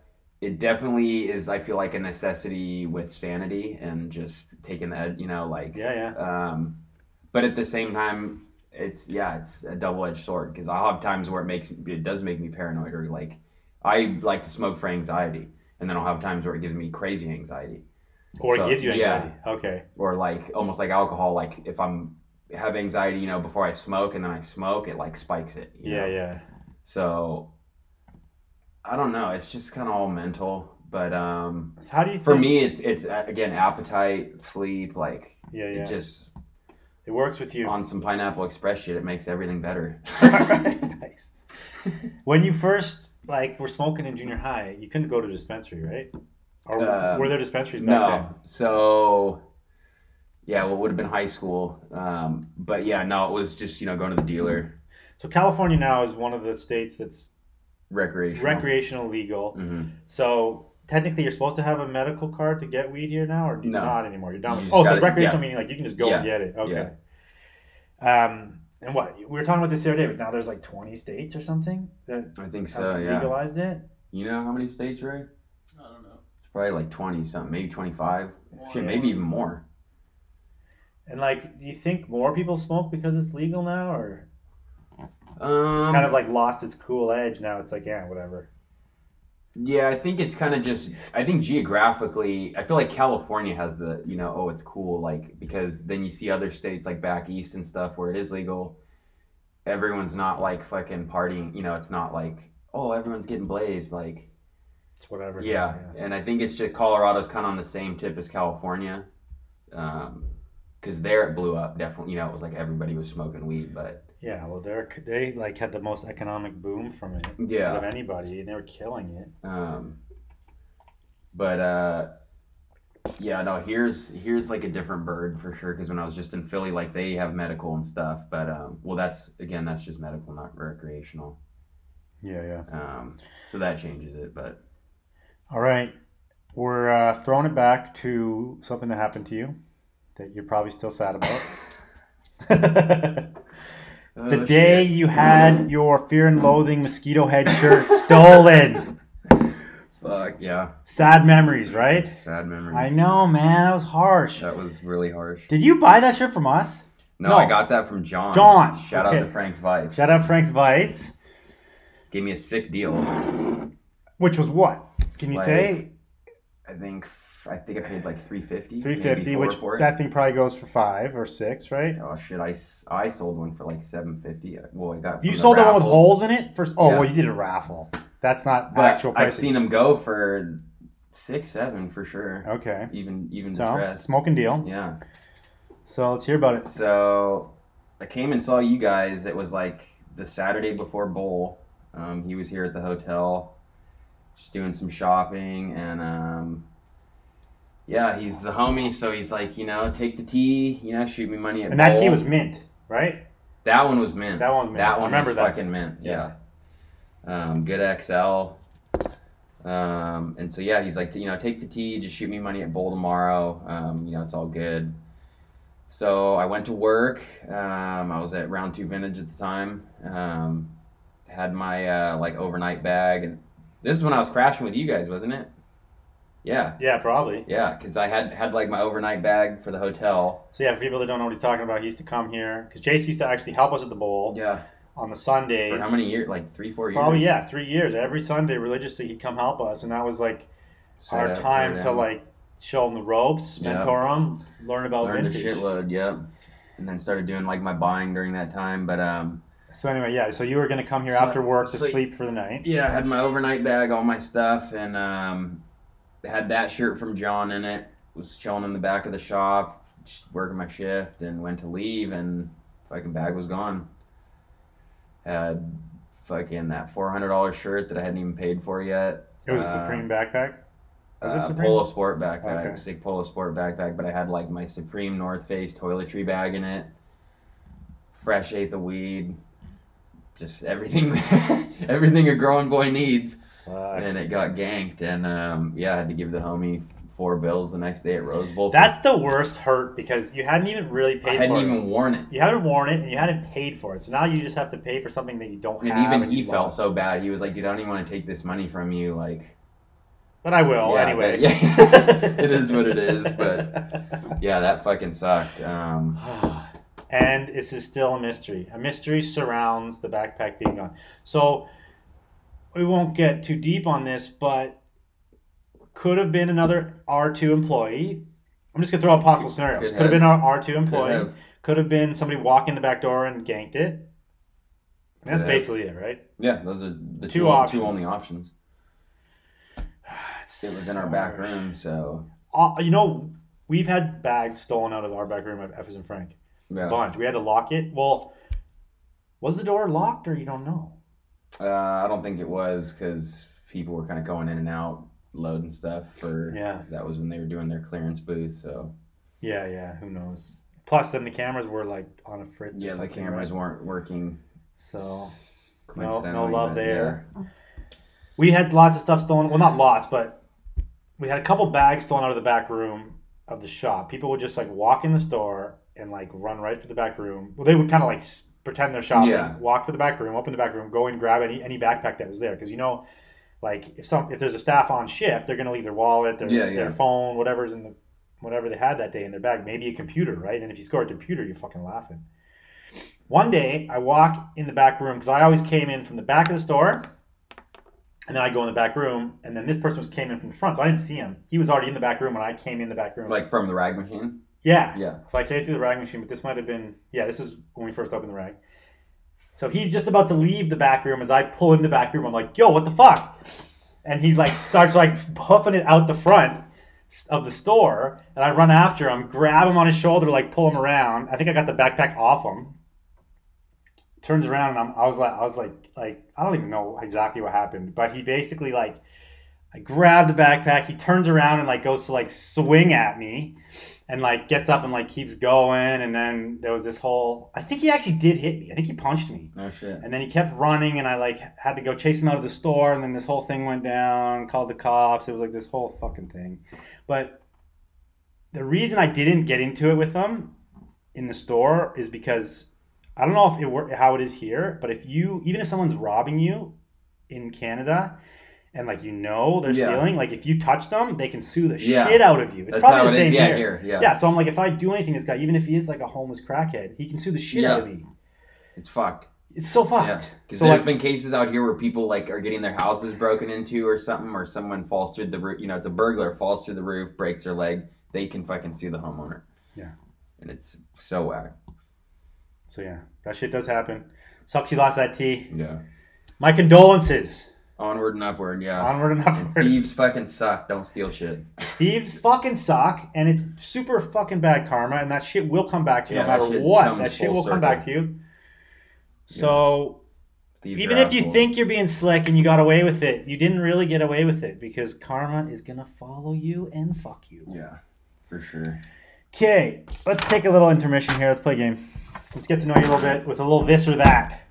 it definitely is. I feel like a necessity with sanity and just taking that, you know, like Yeah, yeah. um, but at the same time, it's yeah, it's a double edged sword because I'll have times where it makes it does make me paranoid or like I like to smoke for anxiety, and then I'll have times where it gives me crazy anxiety Or it gives you yeah. anxiety. Okay. or like almost like alcohol. Like if I'm have anxiety, you know, before I smoke and then I smoke, it like spikes it. you Yeah, know? yeah. So I don't know. It's just kind of all mental. But um, So how do you for think- me, it's it's uh, again appetite, sleep, like Yeah, yeah. it just It works with you. on some pineapple express shit. It makes everything better. nice. When you first like were smoking in junior high, you couldn't go to a dispensary, right? Or Uh, were there dispensaries back No. So, yeah, well, it would have been high school. Um, but yeah, no, it was just, you know, going to the dealer. So California now is one of the states that's recreational. recreational legal. hmm So technically, you're supposed to have a medical card to get weed here now, or No. not anymore? You're done. You with- oh, so gotta- recreational yeah. meaning like you can just go and get it. Okay. Um, and what we were talking about this the other day, but now there's like 20 states or something that I think have so, yeah. legalized it. You know how many states, Ray? I don't know. It's probably like 20 something, maybe 25. Shit, Yeah. maybe even more. And like, do you think more people smoke because it's legal now, or Um, it's kind of like lost its cool edge now? It's like, yeah, whatever. Yeah, I think it's kind of just. I think geographically, I feel like California has the, you know, oh, it's cool, like because then you see other states like back east and stuff where it is legal. Everyone's not like fucking partying, you know. It's not like oh, everyone's getting blazed, like It's whatever. yeah. And I think it's just Colorado's kind of on the same tip as California, because there it blew up. Definitely, you know, it was like everybody was smoking weed, but Yeah, well, they're they like had the most economic boom from it yeah. out of anybody, and they were killing it. Um, but uh, yeah, no. Here's here's like a different bird for sure. Because when I was just in Philly, like they have medical and stuff. But um, well, that's again, that's just medical, not recreational. Yeah, yeah. Um, so that changes it. But All right, we're uh, throwing it back to something that happened to you that you're probably still sad about. Oh, the Oh, day shit. you had mm. your Fear and Loathing mosquito head shirt stolen. fuck yeah, Sad memories, right? sad memories. I know, man. That was harsh. That was really harsh. Did you buy that shirt from us? No, No. I got that from John. John, Shout okay. out to Frank's Vice. Shout out Frank's Vice. Gave me a sick deal. Which was what? Can you Like, say I think I think I paid like three fifty. three fifty? Which that thing probably goes for five or six, right? Oh shit! I, I sold one for like seven fifty. Well, I got You sold the that one with holes in it first. Oh Yeah. well, you did a raffle. That's not But actual I've seen them go for six, seven for sure. Okay, Even even so distressed. smoking deal. Yeah. So let's hear about it. So I came and saw you guys. It was like the Saturday before bowl. Um, he was here at the hotel, just doing some shopping, and um, yeah, he's the homie. So he's like, you know, take the tee, you know, shoot me money at And that tee was mint, right? That one was mint. That one was mint. That I one remember was that. fucking mint. Yeah. Um, good XL. Um, and so yeah, he's like, you know, take the tee, just shoot me money at bowl tomorrow. Um, you know, it's all good. So I went to work. Um, I was at Round Two Vintage at the time. Um, had my uh, like overnight bag, and this is when I was crashing with you guys, wasn't it? Yeah, Yeah, probably. yeah, because I had had like my overnight bag for the hotel. So yeah, for people that don't know what he's talking about, he used to come here because Jase used to actually help us at the bowl Yeah, on the Sundays. for how many years? Like three, four years. Probably yeah, three years. Every Sunday, religiously, he'd come help us, and that was like Straight our up, time to like show him the ropes, mentor him, learn about learned a vintage. shitload. Yep. And then started doing like my buying during that time, but um. So anyway, yeah. So you were gonna come here So- after work to so- sleep for the night. Yeah, I had my overnight bag, all my stuff, and um, had that shirt from John in it. Was chilling in the back of the shop, just working my shift, and went to leave, and fucking bag was gone. Had fucking that four hundred dollar shirt that I hadn't even paid for yet. It was a Uh, Supreme backpack. Was it uh, Supreme? Polo Sport backpack, Okay. sick Polo Sport backpack, but I had like my Supreme North Face toiletry bag in it, fresh eighth of weed, just everything, everything a growing boy needs Fuck. and it got ganked and um, yeah i had to give the homie four bills the next day at rose bowl That's the worst hurt because you hadn't even really paid. For it. I hadn't for even it. worn it You haven't worn it and you hadn't paid for it. So now you just have to pay for something that you don't and have. even he felt lost. so bad he was like dude i don't even want to take this money from you like But I will Yeah, anyway. but- yeah, it is what it is, but- yeah that fucking sucked um, and this is still a mystery. A mystery surrounds the backpack being gone. So we won't get too deep on this, but could have been another R2 employee. I'm just gonna throw out possible scenarios. Could Could have have. been our R2 employee. have. Could have been somebody walking the back door and ganked it. And that's have. basically it, right? yeah those are the Two two, options. two only options it was in our back room so Uh, you know, we've had bags stolen out of our back room at F and Frank. yeah bunch. We had to lock it. Well, was the door locked or you don't know? Uh, i don't think it was because people were kind of going in and out loading stuff for Yeah. that was when they were doing their clearance booth so Yeah, yeah. Who knows? Plus, then the cameras were like on a fritz. or Yeah, the cameras right? weren't working. So no, no love but there. We had lots of stuff stolen. Well, not lots, but we had a couple bags stolen out of the back room of the shop. People would just like walk in the store and like run right for the back room. Well, they would kind of like pretend they're shopping, Yeah. walk for the back room, open the back room, go and grab any any backpack that was there because you know, like if some if there's a staff on shift, they're gonna leave their wallet, their Yeah, their phone, whatever's in the whatever they had that day in their bag, maybe a computer, right? And if you score a computer, you're fucking laughing. One day, I walk in the back room because I always came in from the back of the store, and then I go in the back room, and then this person was came in from the front, so I didn't see him. He was already in the back room when I came in the back room. Like from the rag machine. Yeah, Yeah. so I came through the rag machine, but this might have been yeah, this is when we first opened the rag. So he's just about to leave the back room as I pull in the back room. I'm like, yo, what the fuck? And he like starts like puffing it out the front of the store, and I run after him, grab him on his shoulder, like pull him around. I think I got the backpack off him. Turns around and I'm, I was like, I was like, like I don't even know exactly what happened, but he basically like, I grabbed the backpack. He turns around and like goes to like swing at me, and like gets up and like keeps going. And then there was this whole. I think he actually did hit me. I think he punched me. No shit. And then he kept running, and I like had to go chase him out of the store. And then this whole thing went down. Called the cops. It was like this whole fucking thing. But the reason I didn't get into it with them in the store is because I don't know if it wor- how it is here, but if you even if someone's robbing you in Canada. And like you know they're Yeah. stealing, like if you touch them, they can sue the Yeah. shit out of you. It's That's probably the it same is. Yeah, here. Yeah. Yeah, so I'm like, if I do anything this guy, even if he is like a homeless crackhead, he can sue the shit out of me. It's fucked. It's so fucked. Because so there's like, been cases out here where people like are getting their houses broken into or something, or someone falls through the roof. You know, it's a burglar falls through the roof, breaks their leg. They can fucking sue the homeowner. Yeah. And it's so whack. so yeah, that shit does happen. Sucks you lost that T. Yeah. My condolences. Onward and upward. Yeah. Onward and And upward. thieves fucking suck. Don't steal shit. Thieves fucking suck, and it's super fucking bad karma, and that shit will come back to you Yeah, no matter what. That shit will come back to you. So Thieves even if you think you're being slick and you got away with it, you didn't really get away with it because karma is gonna follow you and fuck you. Yeah, for sure. Okay, let's take a little intermission here. Let's play a game. Let's get to know you a little bit with a little this or that.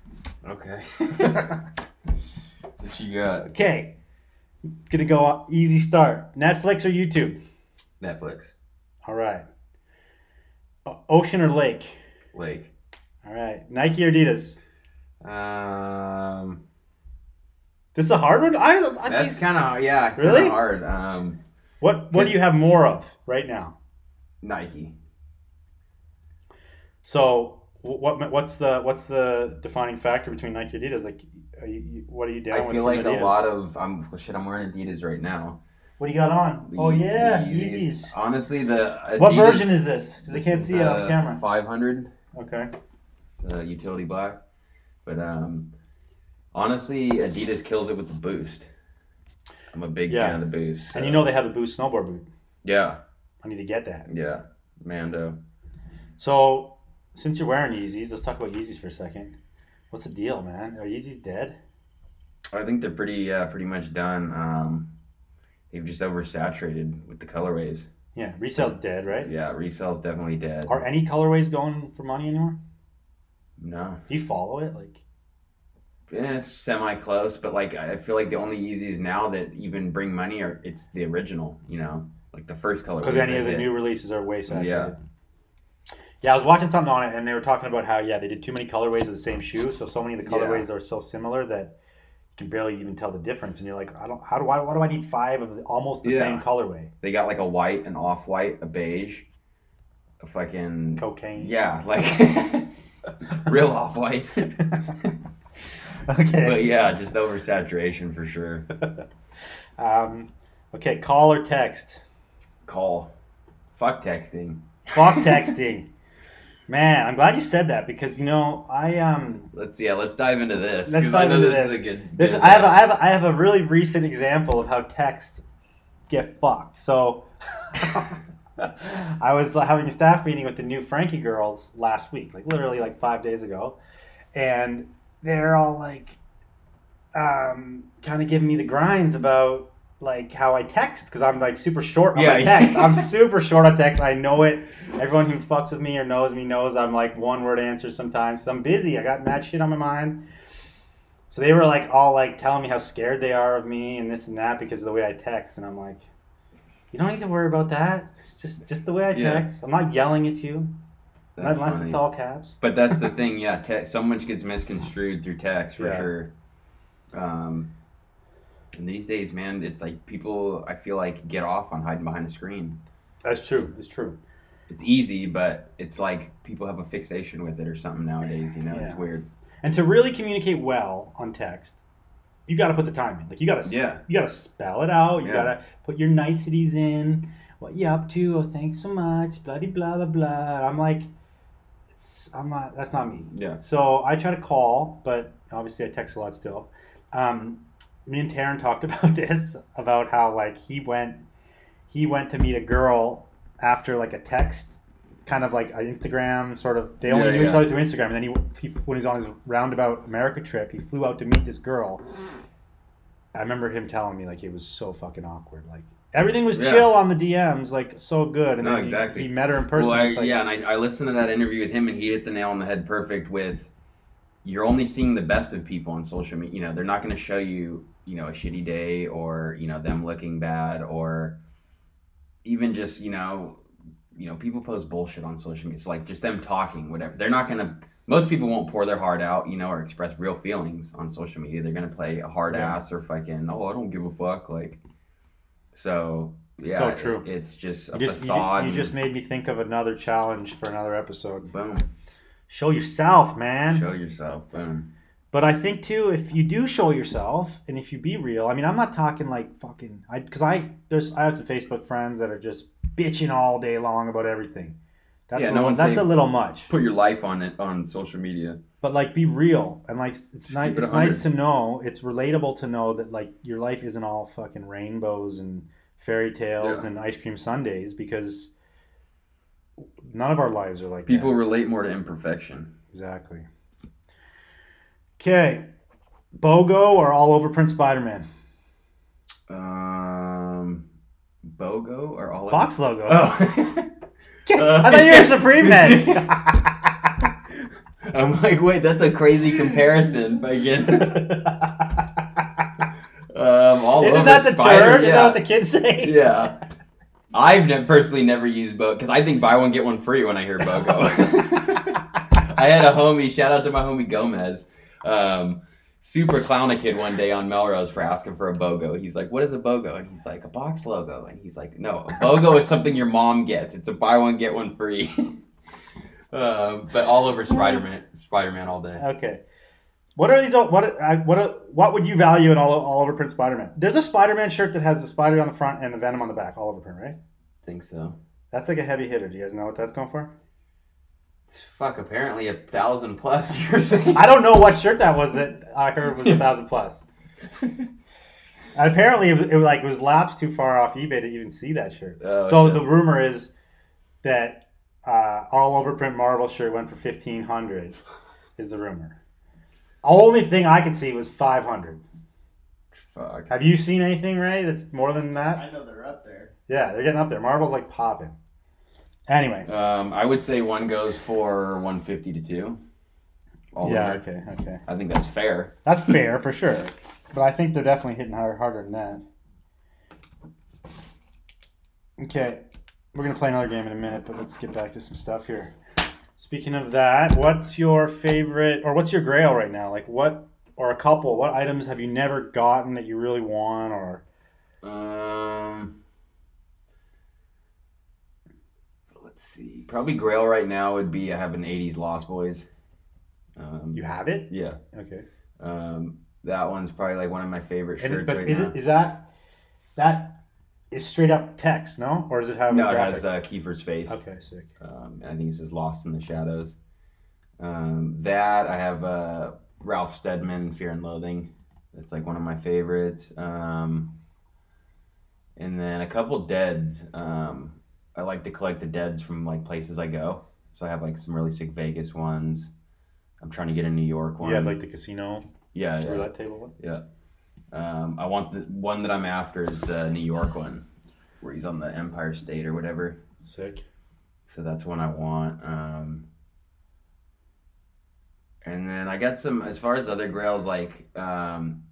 Okay. what you got? Okay. Gonna go easy start. Netflix or YouTube? Netflix, All right. Ocean or lake? Lake. All right. Nike or Adidas? Um, This is a hard one. I, I that's kind of yeah, Really? hard. Um, what what do you have more of right now? Nike. So what what's the what's the defining factor between Nike and Adidas? Like, are you, what are you down I with? I feel like a lot of I'm well, shit. I'm wearing Adidas right now. What do you got on? The- oh yeah, Yeezys. Honestly, the Adidas, What version is this? Because I can't see it on camera. 500, Okay. the utility black. But um, honestly, Adidas kills it with the Boost. I'm a big Yeah. fan of the Boost. And you know they have the Boost snowboard boot. yeah, I need to get that. yeah, Mando. So since you're wearing Yeezys, let's talk about Yeezys for a second. What's the deal, man? Are Yeezys dead? I think they're pretty uh, pretty much done. Um, they've just oversaturated with the colorways. Yeah, resale's dead, right? Yeah, resale's definitely dead. Are any colorways going for money anymore? No, Do you follow it? Like, Eh, it's semi close, but like I feel like the only Yeezys now that even bring money are it's the original. You know, like the first color. because any of the new releases are way saturated. Yeah. Yeah, I was watching something on it, and they were talking about how yeah they did too many colorways of the same shoe, so so many of the colorways are so similar that you can barely even tell the difference. And you're like, I don't. How do I? Why do I need five of the, almost the Yeah. same colorway? They got like a white, an off white, a beige, a fucking Cocaine. yeah, like real off white. okay. but yeah, just oversaturation for sure. Um, okay, call or text. Call, fuck texting. Fuck texting. Man, I'm glad you said that because you know I um Let's yeah, let's dive into this. Let's dive into this, this. is good. this good I have a, I have a, I have a really recent example of how texts get fucked. So I was having a staff meeting with the new Frankie girls last week, like literally like five days ago, and they're all like, um, kind of giving me the grinds about like how I text because I'm like super short on my Yeah. text. I'm super short on text. I know it. Everyone who fucks with me or knows me knows I'm like one word answers sometimes. I'm busy. I got mad shit on my mind. So they were like all like telling me how scared they are of me and this and that because of the way I text, and I'm like, you don't need to worry about that. It's just just the way I Yeah. text. I'm not yelling at you That's unless funny. it's all caps. But that's the thing, yeah. Te- so much gets misconstrued through text for Yeah. sure. Um, and these days, man, it's like people. I feel like get off on hiding behind a screen. That's true. It's true. It's easy, but it's like people have a fixation with it or something nowadays. You know, it's weird. And to really communicate well on text, you got to put the time in. Like you got to Yeah. you got to spell it out. You Yeah. got to put your niceties in. What you up to? Oh, thanks so much. Bloody blah blah blah. I'm like, it's I'm not. That's not me. Yeah. So I try to call, but obviously I text a lot still. Um, me and Taryn talked about this about how like he went he went to meet a girl after like a text kind of like an Instagram sort of they only Yeah, knew each other through Instagram and then he, he when he was on his roundabout America trip he flew out to meet this girl mm. I remember him telling me like it was so fucking awkward like everything was Yeah. chill on the DMs like so good and No, then exactly. he, met her in person Well, I, like, yeah, and I, I listened to that interview with him, and he hit the nail on the head perfect. With you're only seeing the best of people on social media. You know, they're not going to show you, you know, a shitty day or you know them looking bad or even just you know, you know, people post bullshit on social media. It's like just them talking, whatever. They're not going to. Most people won't pour their heart out, you know, or express real feelings on social media. They're going to play a hard Yeah. ass or fucking, oh, I don't give a fuck, like. So yeah, So true. it- it's just a you just, facade. you and- just made me think of another challenge for another episode Boom. show yourself man Show yourself. Boom. But I think too, if you do show yourself and if you be real, I mean, I'm not talking like fucking, I because I there's I have some Facebook friends that are just bitching all day long about everything. That's Yeah, a no little, that's a little much. Put your life on it on social media. But like, be real and like, it's Just nice. it It's nice to know. It's relatable to know that like your life isn't all fucking rainbows and fairy tales Yeah. and ice cream sundaes because none of our lives are like People that. relate more to imperfection. Exactly. Okay, BOGO or all over print Spider Man. Um, BOGO or all Box logo. Oh. I thought you were a Supreme man. I'm like, wait, that's a crazy comparison. Fucking, um, all Isn't over. that the Spider- term? Is that yeah. what the kids say? Yeah. I've never personally never used BOGO because I think buy one get one free when I hear BOGO. I had a homie. Shout out to my homie Gomez. Um, super clown a kid one day on Melrose for asking for a BOGO. He's like, "What is a BOGO?" And he's like, "A box logo." And he's like, "No, a BOGO is something your mom gets. It's a buy one get one free." um, but all over Spider Man, Spider Man all day. Okay. What are these? What what are, what would you value in all all over print Spider Man? There's a Spider Man shirt that has the spider on the front and the Venom on the back, all over print, right? think so. That's like a heavy hitter. Do you guys know what that's going for? Fuck. Apparently a thousand plus. You're saying? I don't know what shirt that was that I heard was a thousand plus. And apparently, it was, it was like it was lapsed too far off eBay to even see that shirt. Oh, so yeah. the rumor is that uh, all over print Marvel shirt went for fifteen hundred. Is the rumor? Only thing I could see was five hundred. Fuck. Have you seen anything, Ray? That's more than that? I know they're up there. Yeah, they're getting up there. Marvel's like popping. Anyway. Um, I would say one goes for 150 to two. All yeah. over. Okay. Okay. I think that's fair. That's fair for sure. But I think they're definitely hitting harder, harder than that. Okay, we're gonna play another game in a minute, but let's get back to some stuff here. Speaking of that, what's your favorite, or what's your grail right now? Like, what, or a couple? What items have you never gotten that you really want, or Um, let's see. Probably Grail right now would be I have an 80s Lost Boys. Um, you have it? yeah. Okay. Um, that one's probably like one of my favorite shirts it, but right is now. it is that that is straight up text? No, or does it have no, it has uh, Kiefer's face. okay, sick. Um, I think it says Lost in the Shadows. Um, that I have uh, Ralph Steadman, Fear and Loathing. That's like one of my favorites. Um, and then a couple deads. Um, I like to collect the deads from like places I go. So I have like some really sick Vegas ones. I'm trying to get a New York one. Yeah, like the casino yeah, yeah, roulette table one. yeah. Um, I want the one that I'm after is the New York one, where he's on the Empire State or whatever. Sick. So that's one I want. Um, and then I got some as far as other grails like um,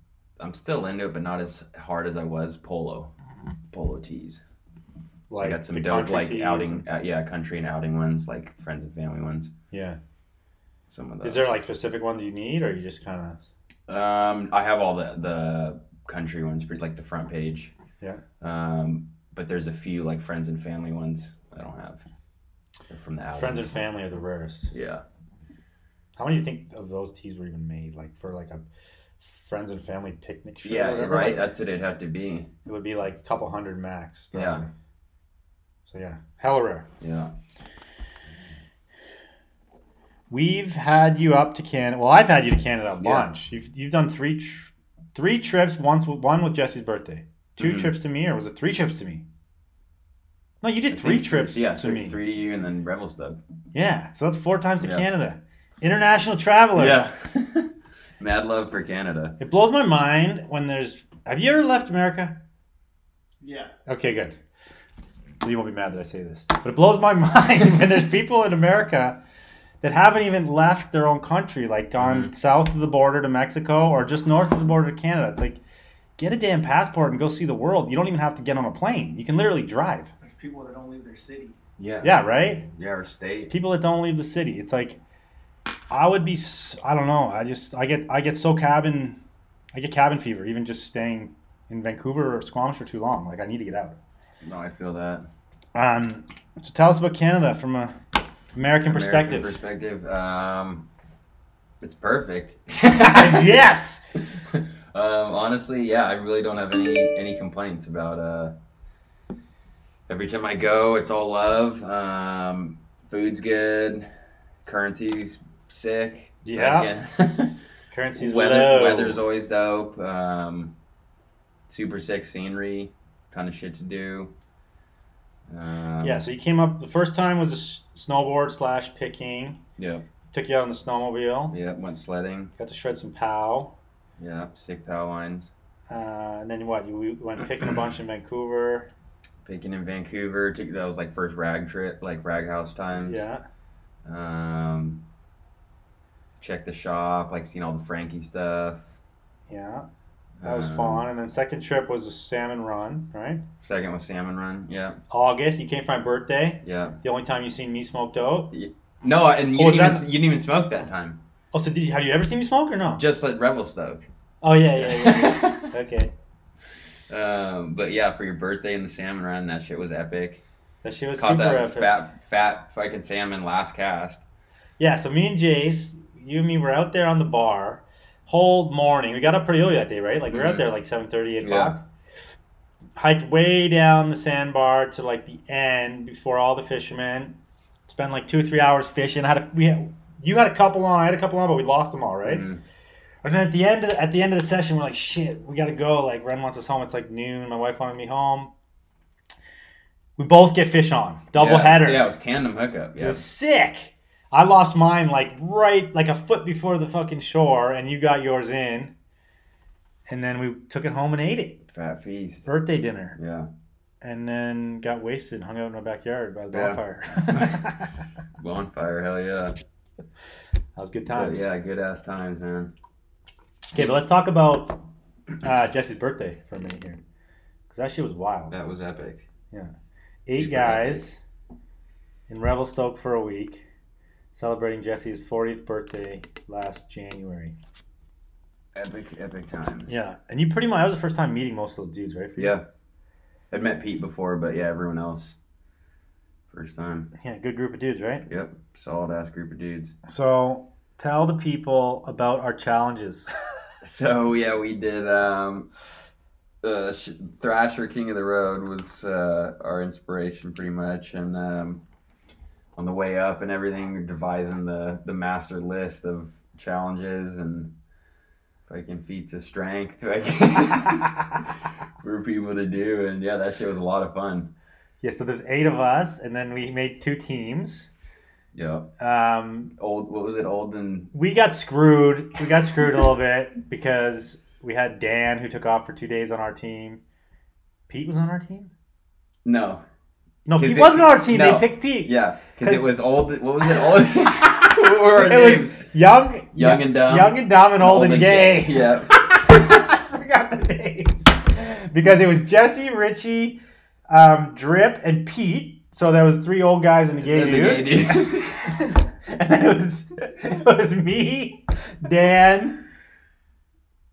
I'm still into it, but not as hard as I was. Polo, polo tees. Like I got some dope like outing, uh, yeah, country and outing ones, like friends and family ones. Yeah. Some of those. Is there like specific ones you need, or you just kind of? Um, I have all the the country ones, pretty like the front page. Yeah. Um, but there's a few like friends and family ones I don't have. They're from the. Friends and family are the rarest. Yeah. How many do you think of those tees were even made? Like for like a friends and family picnic shirt? or Yeah, whatever? right. Like, That's what it'd have to be. it would be like a couple hundred max. Yeah. Probably. So yeah, hella rare. Yeah. We've had you up to Canada. Well, I've had you to Canada a Yeah. bunch. You've you've done three tr- three trips. Once with, one with Jesse's birthday. 2 Mhm. trips to me, or was it three trips to me? No, you did I three trips Yeah, to three, me. three to you, and then Revelstoke. Yeah, so that's four times to Yeah. Canada. International traveler. Yeah. Mad love for Canada. It blows my mind when there's. Have you ever left America? Yeah. Okay, good. You won't be mad that I say this, but it blows my mind when there's people in America that haven't even left their own country, like gone Mhm. south of the border to Mexico or just north of the border to Canada. It's like, get a damn passport and go see the world. You don't even have to get on a plane. You can literally drive. There's people that don't leave their city. Yeah. Yeah, right. Yeah, or state. People that don't leave the city. It's like, I would be. I don't know. I just I get I get so cabin, I get cabin fever even just staying in Vancouver or Squamish for too long. Like I need to get out. No, I feel that. Um, so tell us about Canada from a American, perspective. perspective. Um, it's perfect. yes. um, honestly, yeah, I really don't have any any complaints about. Uh, every time I go, it's all love. Um, food's good. Currency's sick. Yeah. Currency's Weather, low. weather's always dope. Um, super sick scenery. Ton of shit to do. Um, yeah. So you came up. The first time was snowboard slash picking. Yeah. Took you out on the snowmobile. Yeah. Went sledding. Got to shred some pow. Yeah. Sick power lines. Uh, and then what? You went picking a bunch in Vancouver. Picking in Vancouver. Took, that was like first rag trip, like rag house times. Yeah. Um, check the shop, like seeing all the Frankie stuff. Yeah. That was Um, fun. And then second trip was a salmon run, right? Second was salmon run. Yeah, August. You came for my birthday. yeah. The only time you seen me smoked out. No, and you, Oh, didn't, that- even, you didn't even smoke that time. Oh, so did you, have you ever seen me smoke or no? Just like Revelstoke. Oh yeah, yeah, yeah. yeah. okay. um, but yeah, for your birthday and the salmon run, that shit was epic. That shit was Caught super that epic. fat, fat fucking salmon last cast. Yeah, so me and Jase, you and me were out there on the bar whole morning. We got up pretty early that day, right? Like we were out Mhm. there like 7.30, 8 Yeah. o'clock. Hiked way down the sandbar to like the end before all the fishermen. Spent like two or three hours fishing. Had a, we had, you had a couple on, I had a couple on, but we lost them all, right? Mhm. And then at the end of, at the end of the session, we're like, shit, we gotta go. Like Ren wants us home. It's like noon. My wife wanted me home. We both get fish on, double yeah, header. Yeah, it was tandem hookup. It Yeah. was sick. I lost mine like right, like a foot before the fucking shore, and you got yours in. And then we took it home and ate it. Fat feast. Birthday dinner. Yeah. And then got wasted hung out in my backyard by the Yeah. bonfire. Bonfire, hell yeah. that was good But times. yeah, good ass times, man. Okay, but let's talk about uh, Jesse's birthday for a minute here. Because that shit was wild. That was epic. Yeah, Eight super guys in Revelstoke for a week celebrating Jesse's 40th birthday last January. Epic, epic times. Yeah, and you pretty much that was the first time meeting most of those dudes, right? Yeah. I'd met Pete before, but yeah, everyone else. First time. Yeah, good group of dudes, right? Yep. Solid ass group of dudes. So tell the people about our challenges. So yeah, we did. Um, uh, Thrasher King of the Road was uh, our inspiration, pretty much, and um, on the way up and everything, devising the the master list of challenges and fucking feats of strength like, for people to do, and yeah, that shit was a lot of fun. yeah, so there's eight of us, and then we made two teams. Yep. Um, Old. What was it? Old and we got screwed. We got screwed a little bit because we had Dan who took off for two days on our team. Pete was on our team. no. No, Pete wasn't on our team. no. They picked Pete. Yeah, because it was old. What was it? Old. what were our it names? was young, Young and dumb. young and dumb, and old, and, gay. Yeah. I forgot the names because it was Jesse, Richie, um, Drip, and Pete. So there was three old guys and a gay And the dude. gay dude. and then it was it was me, Dan,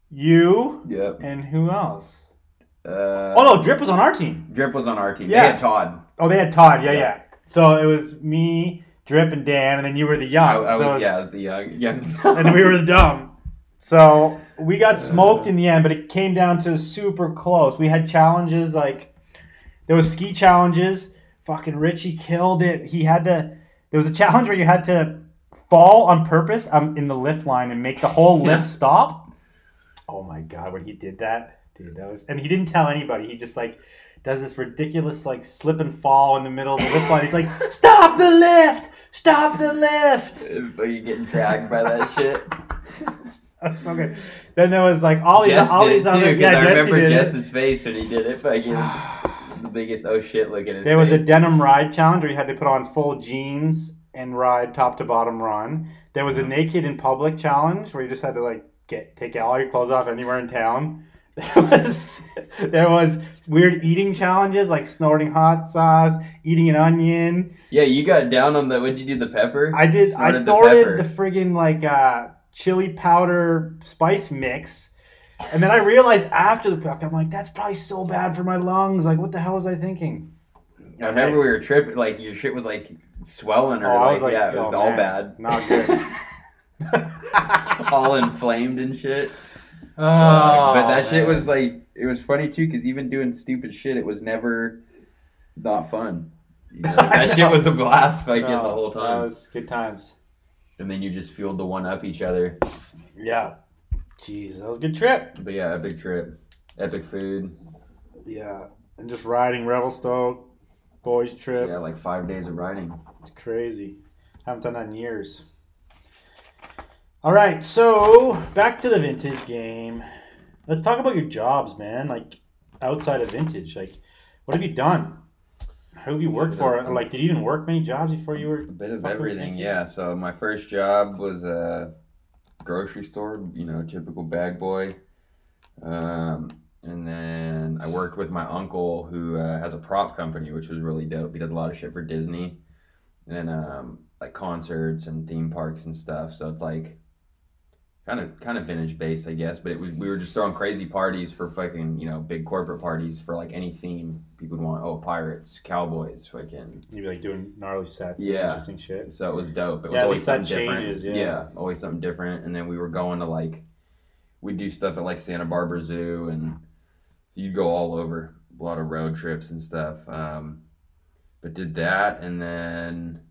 you, Yep. and who else? Uh, Oh no, Drip was on our team. Drip was on our team. Yeah. They had Todd. Oh, they had Todd. Yeah, yeah. Yeah. So it was me, Drip, and Dan, and then you were the I, young. I so was, yeah, was the young. young. and we were the dumb. So we got smoked in the end, but it came down to super close. We had challenges like there was ski challenges. Fucking Richie killed it. He had to. There was a challenge where you had to fall on purpose um, in the lift line and make the whole lift Yeah. stop. Oh my god, when he did that, dude, that was and he didn't tell anybody. He just like does this ridiculous like slip and fall in the middle of the lift line. He's like, "Stop the lift! Stop the lift!" But you getting dragged by that shit. That's so good. Then there was like all these, Jess all these other. Yeah, I Jesse remember did. it. Face when he did it. Fucking the biggest oh shit look at his There was a denim ride challenge where you had to put on full jeans and ride top to bottom run. There was a naked in public challenge where you just had to like get take all your clothes off anywhere in town. There was there was weird eating challenges like snorting hot sauce, eating an onion. Yeah, you got down on the. What'd you do? The pepper. I did. I Snorted the the, friggin' like uh, chili powder spice mix, and then I realized after the fact, I'm like, that's probably so bad for my lungs. Like, what the hell was I thinking? I remember we were tripping. Like your shit was like swelling or Oh, like, was like, yeah, it was oh, all man, bad. not good. all inflamed and shit. Oh, but that shit was like it was funny too because even doing stupid shit, it was never not fun. You know, I that shit was a blast fucking the Oh, whole That time, was good times. and then you just fueled the one up each other. Yeah. Jeez, that was a good trip. But yeah, epic trip, epic food. Yeah, and just riding Revelstoke, boys trip. Yeah, like five days of riding. It's crazy. Haven't done that in years. All right, so back to the vintage game. Let's talk about your jobs, man. Like outside of vintage, like what have you done? Who have you worked for? Like, did you even work many jobs before you were? A bit of everything, yeah. So my first job was a grocery store, you know, typical bag boy. Um, and then I worked with my uncle who uh, has a prop company, which was really dope. He does a lot of shit for Disney and um, like concerts and theme parks and stuff. So it's like kind of kind of vintage based, I guess. But it was, we were just throwing crazy parties for fucking you know big corporate parties for like any theme people would want. Oh, pirates, cowboys, fucking. You'd be like doing gnarly sets, and Yeah. interesting shit. So it was dope. It was Yeah, at always least that something different. changes, yeah. always something different. And then we were going to like, we'd do stuff at like Santa Barbara Zoo, and so you'd go all over. A lot of road trips and stuff. Um, but did that, and then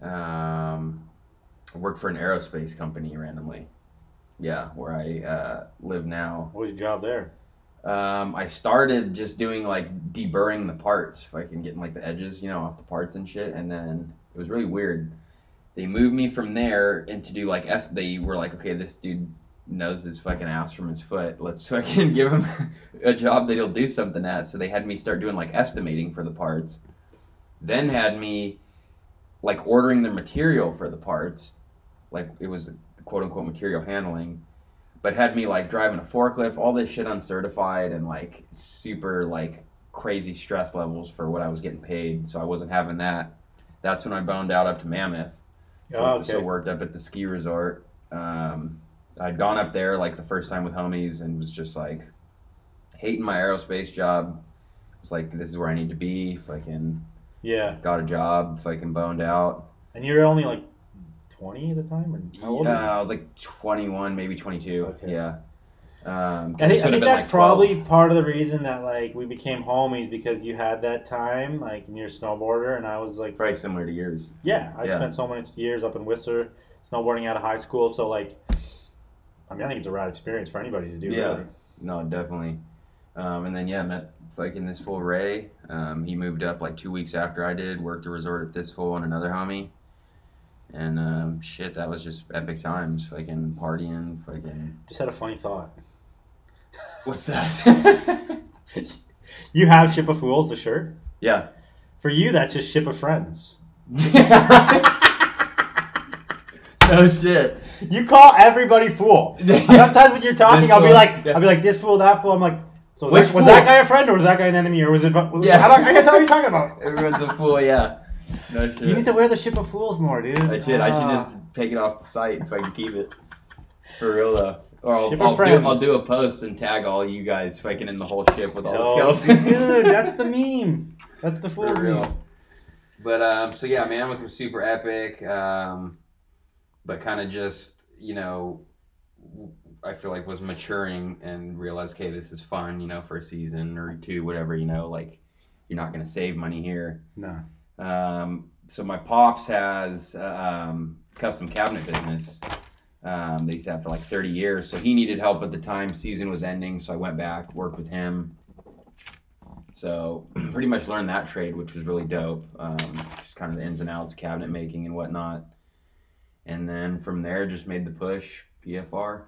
um, worked for an aerospace company randomly. Yeah, where I uh, live now. What was your job there? Um, I started just doing like deburring the parts, if I can getting like the edges, you know, off the parts and shit. And then it was really weird. They moved me from there and to do like S. They were like, okay, this dude knows his fucking ass from his foot. Let's fucking give him a job that he'll do something at. So they had me start doing like estimating for the parts. Then had me like ordering the material for the parts, like it was quote unquote material handling but had me like driving a forklift, all this shit uncertified and like super like crazy stress levels for what I was getting paid. So I wasn't having that. That's when I boned out up to Mammoth. So, Oh, okay. so worked up at the ski resort. Um, I'd gone up there like the first time with homies and was just like hating my aerospace job. It Was like, this is where I need to be. Fucking yeah, got a job. Fucking boned out. and you're only like twenty at the time, or how old? Uh. I was like 21, maybe 22. Okay. Yeah. Um, I think, I think that's like, probably part of the reason that like we became homies because you had that time like and you're a snowboarder and I was like Probably similar to yours. yeah I Yeah. spent so many years up in Whistler snowboarding out of high school so like I mean I think it's a rad experience for anybody to do Yeah. really No, definitely. Um, and then yeah, met like in this full Ray. Um, he moved up like two weeks after I did. Worked a resort at this full and another homie. And um, shit, that was just epic times. Fucking partying. Fucking just had a funny thought what's that? you have Ship of Fools the shirt yeah. for you that's just Ship of Friends no shit. you call everybody fool sometimes when you're talking This I'll be like. I'll be like this fool that fool I'm like so was, that, was that guy a friend or was that guy an enemy or was it was Yeah. I, don't, I can't tell what you're talking about Everyone's a fool. Yeah. No shit. You need to wear the Ship of Fools more, dude. I should. I should Ah. just take it off the site if I can keep it. For real though. Or I'll, Ship of I'll, do. I'll do a post and tag all you guys fucking in the whole ship with all Oh, the skeletons. dude, that's the meme. That's the Fools For meme. real. But um, so yeah, Mammoth was super epic. Um, but kind of just you know, I feel like was maturing and realized, okay, this is fun. You know, for a season or two, whatever. You know, like you're not gonna save money here. No. Um, so my pops has um, custom cabinet business. Um, used to have for like 30 years. So he needed help at the time. Season was ending, so I went back, worked with him. So pretty much learned that trade, which was really dope. Um, just kind of the ins and outs, cabinet making and whatnot. And then from there, just made the push PFR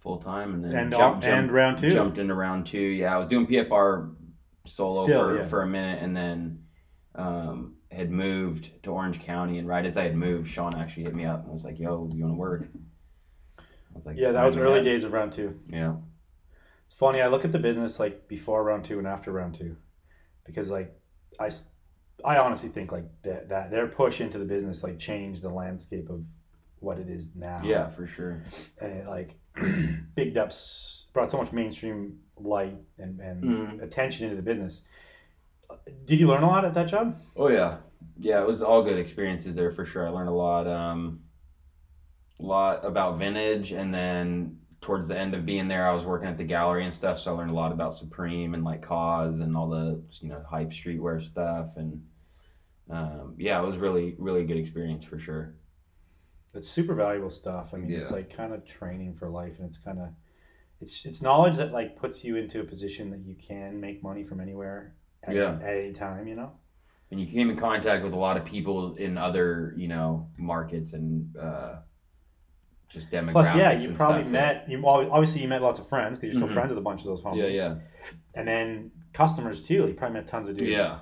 full time, and then And, jumped- and jumped- round two. jumped into round two. Yeah, I was doing PFR solo Still, for, yeah. for a minute, and then um, had moved to Orange County. And right as I had moved, Sean actually hit me up and was like, "Yo, you want to work?" I was like, Yeah, that was early up." days of round two. Yeah, It's funny. I look at the business like before round two and after round two, because like I, I honestly think like that that their push into the business like changed the landscape of what it is now. yeah, for sure. and it like bigged up, brought so much mainstream light and, and Mhm. attention into the business. Did you learn a lot at that job? Oh yeah, yeah. It was all good experiences there for sure. I learned a lot, um, a lot about vintage, and then towards the end of being there, I was working at the gallery and stuff. So I learned a lot about Supreme and like Kaws and all the you know hype streetwear stuff, and um, yeah, it was really really good experience for sure. It's super valuable stuff. I mean, it's like kind of training for life, and it's kind of it's it's knowledge that like puts you into a position that you can make money from anywhere at, Yeah. at any time. You know. And you came in contact with a lot of people in other you know markets and uh, just demographics. Plus, yeah, you probably stuff met you obviously you met lots of friends because you're still Mhm. friends with a bunch of those homies. Yeah, yeah. And then customers too. You probably met tons of dudes. Yeah.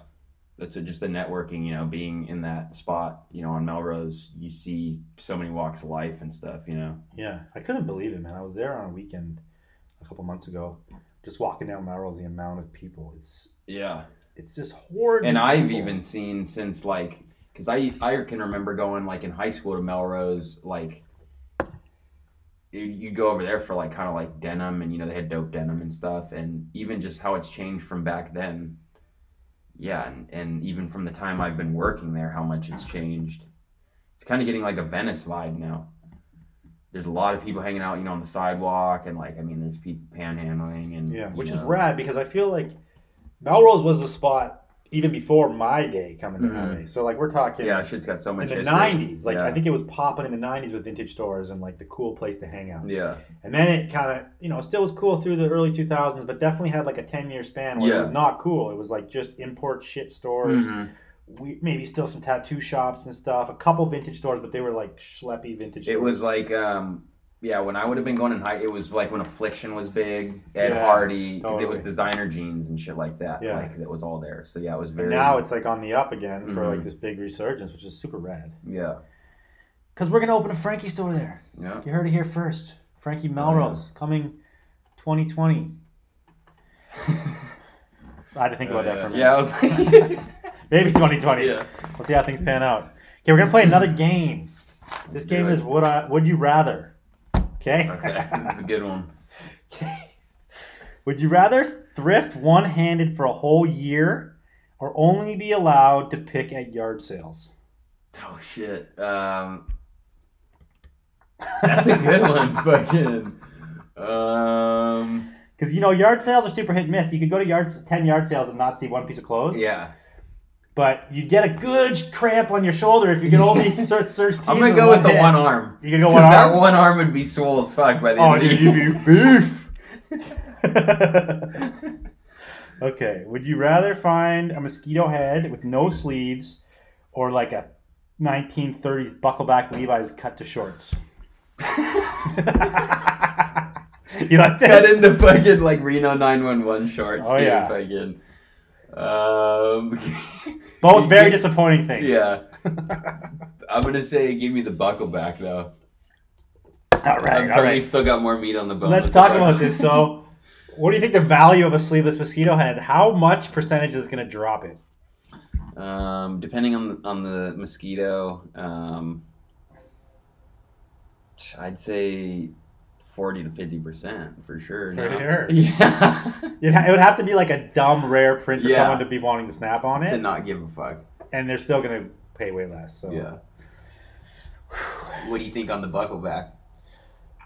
That's just the networking, you know, being in that spot, you know, on Melrose, you see so many walks of life and stuff, you know. Yeah, I couldn't believe it, man. I was there on a weekend a a couple months ago. Just walking down Melrose, the amount of people, it's Yeah. It's just horrible. And I've even seen since like, because I I can remember going like in high school to Melrose, like you you go over there for like kind of like denim, and you know they had dope denim and stuff, and even just how it's changed from back then. Yeah, and, and even from the time I've been working there, how much it's changed. It's kind of getting like a Venice vibe now. There's a lot of people hanging out, you know, on the sidewalk, and like I mean, there's people panhandling, and Yeah, you which is rad because I feel like Melrose was the spot even before my day coming to Mhm. LA. So like we're talking Yeah, shit's got so much in the '90s. Like yeah. I think it was popping in the '90s with vintage stores and like the cool place to hang out. Yeah, And then it kind of you know still was cool through the early 2000s, but definitely had like a 10 year span where it was not cool. It was like just import shit stores. Mhm. We, maybe still some tattoo shops and stuff. A couple vintage stores, but they were like schleppy vintage. It stores. was like, um, yeah, when I would have been going in high, it was like when Affliction was big, Ed Yeah, Hardy, because it was designer jeans and shit like that. Yeah. Like that was all there. So yeah, it was very. now it's like on the up again for like Mhm. this big resurgence, which is super rad. yeah, Because we're gonna open a Frankie store there. yeah. You heard it here first. Frankie Melrose coming 2020. I had to think about that for a minute. Yeah, I was like, Maybe 2020. yeah. We'll see how things pan out. Okay, we're gonna play another game. This game is would I would you rather? Okay. Okay, that's a good one. Okay. Would you rather thrift one-handed for a whole year, or only be allowed to pick at yard sales? Oh shit. Um, that's a good one. Fucking. Um, Because you know yard sales are super hit and miss. You could go to yards, ten yard sales and not see one piece of clothes. yeah. But you get a good cramp on your shoulder if you can only search search. I'm gonna go with the one arm. You can go one that one arm would be swole as fuck by the Oh, end dude, you'd be beef. okay. Would you rather find a mosquito head with no sleeves, or like a 1930s buckleback Levi's cut to shorts? you like Cut that? into fucking like Reno 911 shorts. Oh, dude, yeah. Fucking. Um, Both very disappointing things. yeah. I'm gonna say give me the buckle back though. All right. I've All still got more meat on the bone. Let's talk about this. So, what do you think the value of a sleeveless mosquito head? How much percentage is going to drop it? Um, depending on the, on the mosquito, um, I'd say forty to fifty percent for sure. For now. sure. Yeah. It, ha- it would have to be like a dumb rare print for Yeah. someone to be wanting to snap on it. to not give a fuck. and they're still going to pay way less. So. Yeah. What do you think on the buckle back?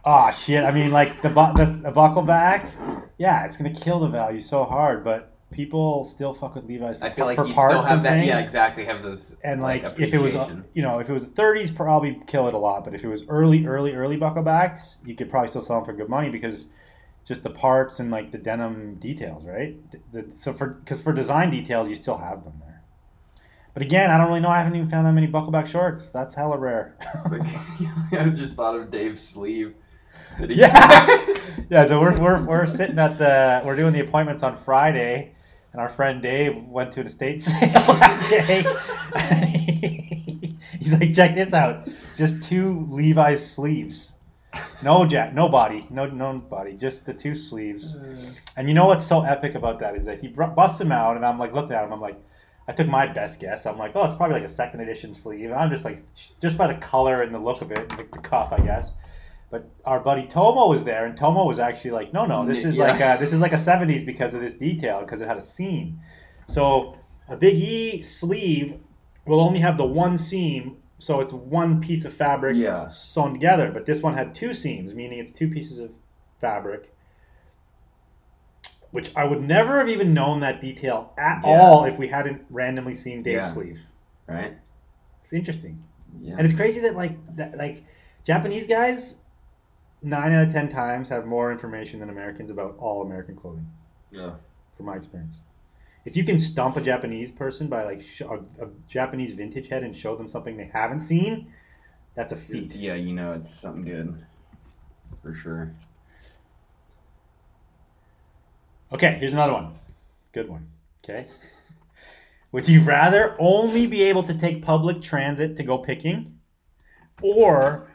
Oh shit! I mean, like the bu- the, the buckle back, yeah, it's gonna kill the value so hard. But people still fuck with Levi's for, I feel like for you parts still have and that. things. Yeah, exactly. Have those And like, if it was, uh, you know, if it was 30s, probably kill it a lot. But if it was early, early, early bucklebacks, you could probably still sell them for good money because just the parts and like the denim details, right? The, so for because for design details, you still have them there. But again, I don't really know. I haven't even found that many buckleback shorts. That's hella rare. I just thought of Dave's sleeve. Yeah, yeah. So we're, we're we're sitting at the we're doing the appointments on Friday, and our friend Dave went to the estate sale that day. He's like, check this out, just two Levi's sleeves. No jack, no body, no no body, just the two sleeves. Uh. And you know what's so epic about that is that he br- busts them out, and I'm like looking at him, I'm like, I took my best guess. I'm like, oh, it's probably like a second edition sleeve. And I'm just like, just by the color and the look of it, like the cuff, I guess. But our buddy Tomo was there, and Tomo was actually like, no, no, mm, this is Yeah. like a, this is like a '70s because of this detail, because it had a seam. So a Big E sleeve will only have the one seam, so it's one piece of fabric Yeah. sewn together. But this one had two seams, meaning it's two pieces of fabric. Which I would never have even known that detail at Yeah. all if we hadn't randomly seen Dave's Yeah. sleeve. Right. It's interesting. Yeah. And it's crazy that like that, like Japanese guys, nine out of ten times have more information than Americans about all American clothing, yeah. from my experience. If you can stump a Japanese person by like sh- a, a Japanese vintage head and show them something they haven't seen, that's a feat. Yeah, you know it's something good. For sure. Okay, here's another one. Good one. Okay. Would you rather only be able to take public transit to go picking or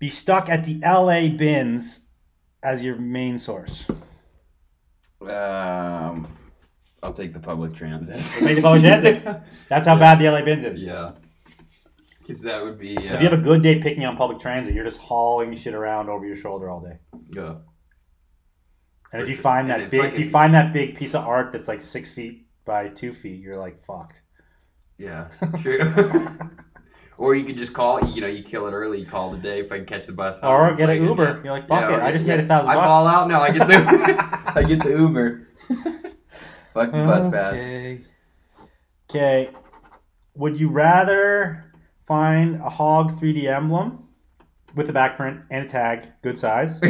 be stuck at the LA bins as your main source? Um, I'll take the public transit. Take the public transit. That's how bad the LA bins is. yeah. Because that would be. So if you have a good day picking on public transit, you're just hauling shit around over your shoulder all day. yeah. And if you find that big, if you find that big piece of art that's like six feet by two feet, you're like fucked. Yeah. True. or you could just call. You know, you kill it early. You call the day if I can catch the bus. Or get an Uber. yeah. You're like, fuck Yeah, it. I just yeah. made a thousand I bucks. ball out now. I get the. I get the Uber. Fuck the bus pass. Okay. Okay. Would you rather find a hog 3D emblem with a back print and a tag, good size,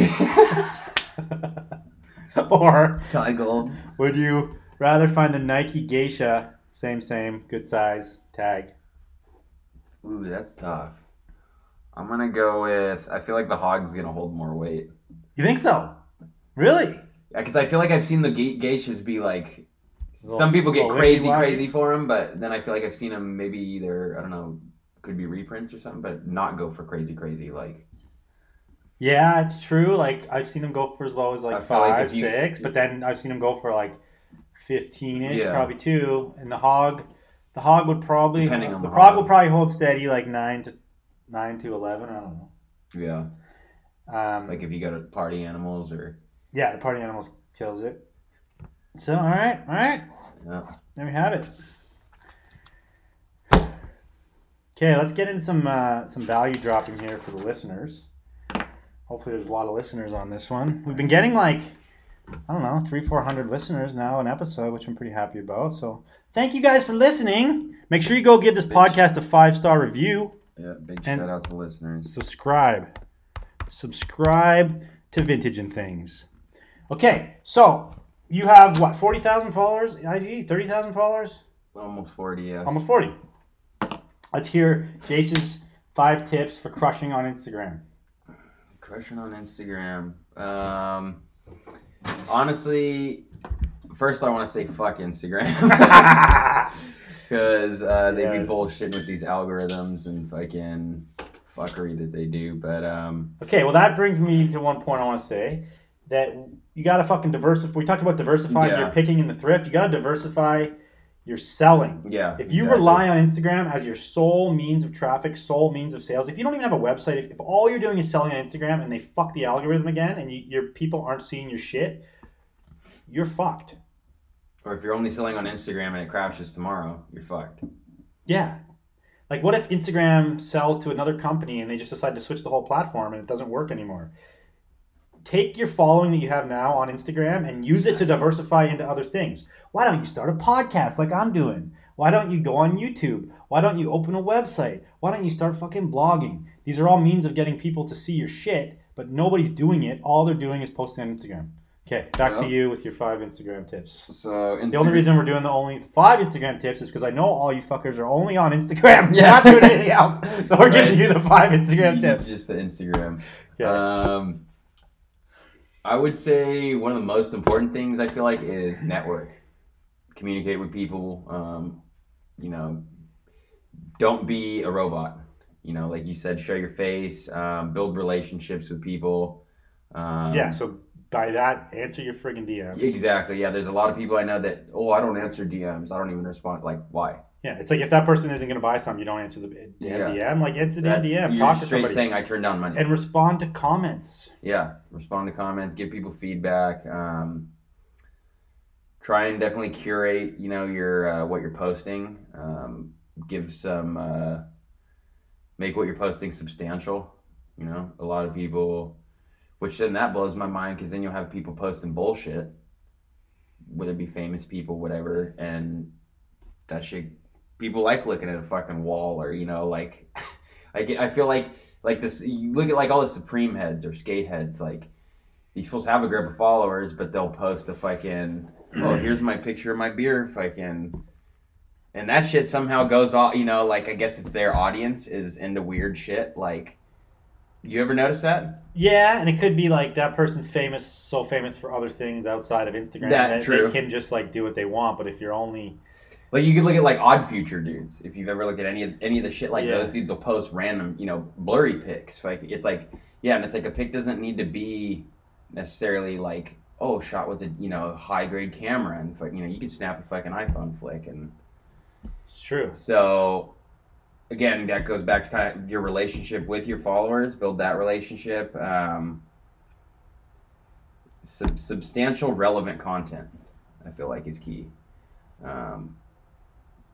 or Tie gold. would you rather find the Nike Geisha, same same, good size tag? Ooh, that's tough. I'm gonna go with. I feel like the hog's gonna hold more weight. You think so? Really? Because I feel like I've seen the ge- geishas be like. Little- Some people get crazy, crazy for them, but then I feel like I've seen them maybe either I don't know, could be reprints or something, but not go for crazy, crazy. Like Yeah, it's true. Like I've seen them go for as low as like feel like five, you- six, but then I've seen them go for like fifteen ish, Yeah. probably two. And the hog, the hog would probably Depending on the the hog hog. will probably hold steady like nine to nine to eleven. I don't know. yeah. Um, like if you go to party animals or yeah, the party animals kills it. So all right, all right, yeah. there we have it. Okay, let's get into some uh, some value dropping here for the listeners. Hopefully, there's a lot of listeners on this one. We've been getting like I don't know three four hundred listeners now an episode, which I'm pretty happy about. So thank you guys for listening. Make sure you go give this podcast a five star review. Yeah, big shout out to listeners. Subscribe, subscribe to Vintage and Things. Okay, so you have what forty thousand followers? IG thirty thousand followers? Almost forty. Yeah. Almost 40. Let's hear Jase's five tips for crushing on Instagram. Crushing on Instagram. Um, honestly, first I want to say fuck Instagram because uh, they Yes. be bullshitting with these algorithms and fucking fuckery that they do. But um, okay, well, that brings me to one point I want to say that you got to fucking diversify. We talked about diversifying Yeah. your picking in the thrift. You got to diversify your selling. yeah, If you exactly. rely on Instagram as your sole means of traffic, sole means of sales, if you don't even have a website, if, if all you're doing is selling on Instagram and they fuck the algorithm again and you, your people aren't seeing your shit, you're fucked. Or if you're only selling on Instagram and it crashes tomorrow, you're fucked. Yeah. Like, what if Instagram sells to another company and they just decide to switch the whole platform and it doesn't work anymore? Take your following that you have now on Instagram and use it to diversify into other things. Why don't you start a podcast like I'm doing? Why don't you go on YouTube? Why don't you open a website? Why don't you start fucking blogging? These are all means of getting people to see your shit, but nobody's doing it. All they're doing is posting on Instagram. Okay, back to you with your five Instagram tips. So The only reason we're doing the only five Instagram tips is because I know all you fuckers are only on Instagram. You're Yeah. not doing anything else. So we're giving you the five Instagram tips. Just the Instagram. Okay. Um, I would say one of the most important things I feel like is network. Communicate with people. Um, you know, don't be a robot. You know, like you said, show your face. Um, build relationships with people. Um, yeah, so by that, answer your friggin' DMs. Exactly. Yeah, there's a lot of people I know that. Oh, I don't answer DMs. I don't even respond. Like, why? Yeah, it's like if that person isn't going to buy something, you don't answer the damn Yeah. DM. Like, answer the That's- DM. Talk to somebody. saying I turn down money. and respond to comments. yeah respond to comments give people feedback um, try and definitely curate you know your uh, what you're posting um, give some uh, make what you're posting substantial you know a lot of people which then that blows my mind because then you'll have people posting bullshit. Whether it be famous people whatever and that shit people like looking at a fucking wall or you know like I get, I feel like like this you look at like all the supreme heads or skate heads like you're supposed to have a group of followers but they'll post a fucking oh here's my picture of my beer fucking and that shit somehow goes all you know like i guess it's their audience is into weird shit like you ever notice that Yeah, and it could be like that person's famous, so famous for other things outside of Instagram That- true. they can just like do what they want. But if you're only like you could look at like odd future dudes if you've ever looked at any of any of the shit like Yeah. those dudes will post random you know blurry pics like it's like yeah and it's like a pic doesn't need to be necessarily like oh shot with a you know high grade camera and fuck- you know you could snap a fucking iPhone flick and It's true. so again that goes back to kind of your relationship with your followers build that relationship um, sub- substantial relevant content i feel like is key. Um,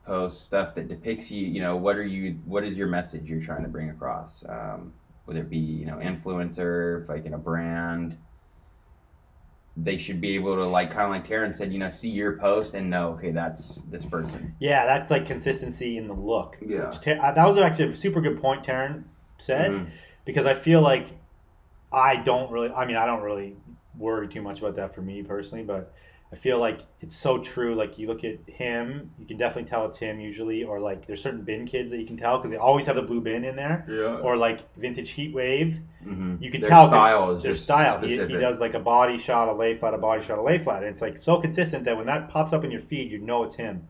post stuff that depicts you you know what are you what is your message you're trying to bring across? Um, whether it be you know influencer like in a brand they should be able to like kind of like Taryn said you know see your post and know okay that's this person Yeah, that's like consistency in the look. Yeah. Which uh, that was actually a super good point Taryn said Mhm. because I feel like I don't really. I mean, I don't really worry too much about that for me personally, but I feel like it's so true. Like you look at him, you can definitely tell it's him usually, or like there's certain bin kids that you can tell because they always have the blue bin in there, yeah or like vintage heat wave. hmm You can Their tell style is their just style. He, he does like a body shot, a lay flat, a body shot, a lay flat. And it's like so consistent that when that pops up in your feed, you know it's him.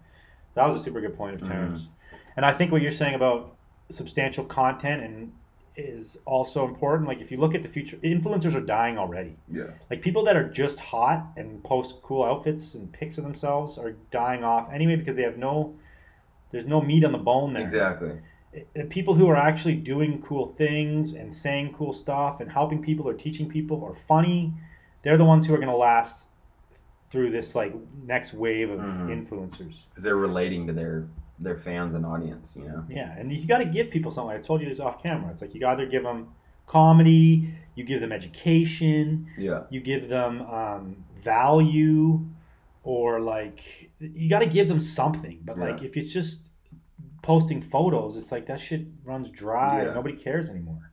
That was a super good point of Mhm. Taryn's. And I think what you're saying about substantial content and is also important. Like if you look at the future, influencers are dying already. yeah Like people that are just hot and post cool outfits and pics of themselves are dying off anyway because they have no, there's no meat on the bone there exactly the people who are actually doing cool things and saying cool stuff and helping people or teaching people or funny, they're the ones who are going to last through this like next wave of Mhm. influencers. they're relating to their their fans and audience you know Yeah, and you got to give people something. I told you this off camera. It's like you either give them comedy, you give them education, yeah you give them um, value, or like you got to give them something. But like if it's just posting photos, it's like that shit runs dry. Yeah. Nobody cares anymore.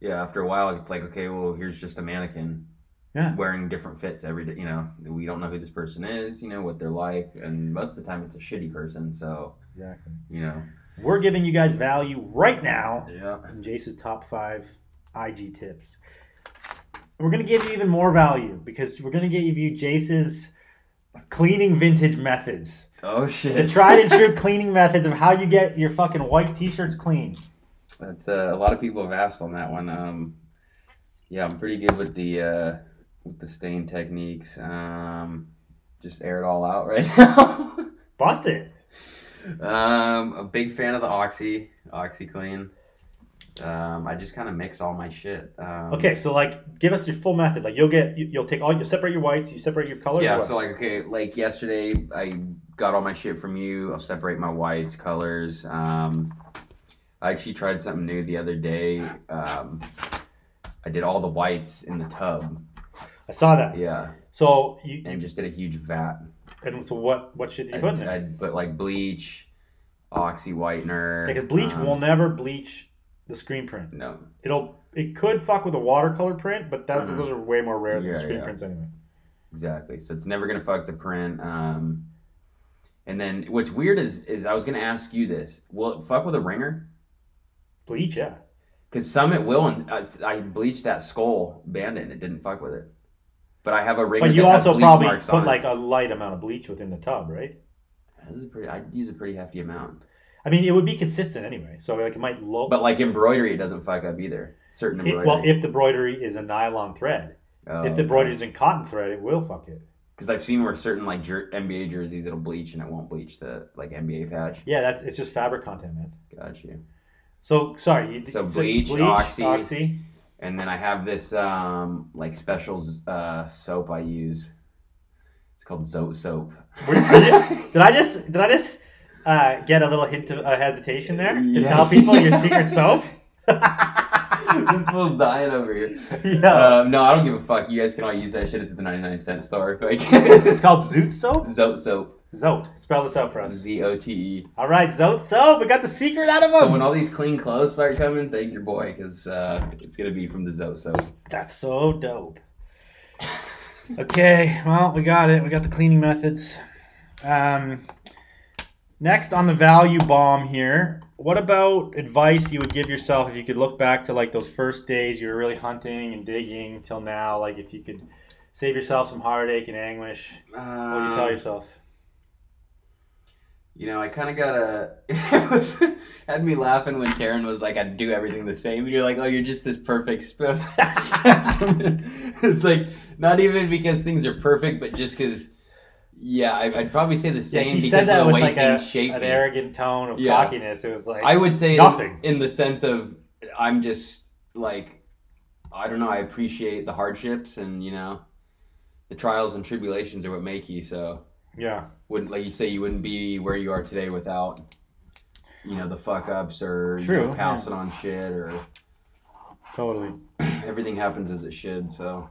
yeah after a while it's like okay well here's just a mannequin Yeah. wearing different fits every day you know we don't know who this person is you know what they're like and most of the time it's a shitty person so Exactly. you know We're giving you guys value right now yeah in Jase's top five IG tips. We're gonna give you even more value because we're gonna give you Jase's cleaning vintage methods. oh shit! The tried and true cleaning methods of how you get your fucking white t-shirts clean. That's uh, a lot of people have asked on that one. Um, yeah, I'm pretty good with the uh, with the stain techniques. Um, just air it all out right now. Bust it. Um, a big fan of the Oxy OxiClean. Um, I just kind of mix all my shit. Um, Okay, so like, give us your full method. Like, you'll get, you- you'll take all, you separate your whites, you separate your colors. Yeah, so like okay, like yesterday I got all my shit from you. I'll separate my whites, colors. Um, I actually tried something new the other day. Um, I did all the whites in the tub. I saw that. Yeah, So you, and just did a huge vat. And so what, what shit did you put in there? I put like bleach, oxy whitener. Because bleach um, will never bleach the screen print. No, It'll, it could fuck with a watercolor print, but that's Mhm. those are way more rare than Yeah, screen yeah. prints anyway. exactly. So it's never gonna fuck the print. Um, and then what's weird is is I was gonna ask you this: Will it fuck with a ringer? Bleach, yeah. Because some it will, and uh, I bleached that skull bandit and it didn't fuck with it. But I have a ringer. But you also bleach probably put on like a light amount of bleach within the tub, right? This is pretty. I use a pretty hefty amount. I mean, it would be consistent anyway, so like it might low. But like embroidery, it doesn't fuck up either. Certain It- embroidery. well, if the embroidery is a nylon thread, Oh, if the oh, embroidery is in cotton thread, it will fuck it. Because I've seen where certain like jer- NBA jerseys it'll bleach and it won't bleach the like NBA patch. Yeah, that's it's just fabric content, man. Got you. So sorry, you So you said bleach, oxy. oxy. And then I have this um like special uh, soap I use. It's called Zote soap. Did I just did I just uh, get a little hint of uh, hesitation there to Yeah. tell people your secret soap? this fool's dying over here. yeah, Um, no, I don't give a fuck. You guys can all use that shit. It's at the 99 cent store. Like, it's, it's called Zoot soap. Zote soap. Zote. Spell this out for us. Z O T E. All right, Zote soap. We got the secret out of them. So when all these clean clothes start coming, thank your boy, because uh, it's gonna be from the Zote soap. That's so dope. Okay, well, we got it. We got the cleaning methods. Um, next on the value bomb here, what about advice you would give yourself if you could look back to like those first days you were really hunting and digging till now? Like if you could save yourself some heartache and anguish, what would you tell Um, yourself? You know, I kind of got a. It was had me laughing when Karen was like, "I'd do everything the same." And you're like, "Oh, you're just this perfect specimen." it's like not even because things are perfect, but just because. Yeah, I, I'd probably say the Yeah, same he because said that of the with way like a, an me. arrogant tone of Yeah. cockiness. It was like I would say nothing. in the sense of I'm just like I don't know. I appreciate the hardships and you know the trials and tribulations are what make you. So yeah, wouldn't like you say you wouldn't be where you are today without you know the fuck ups or you know, passing on shit or totally. everything happens as it should. So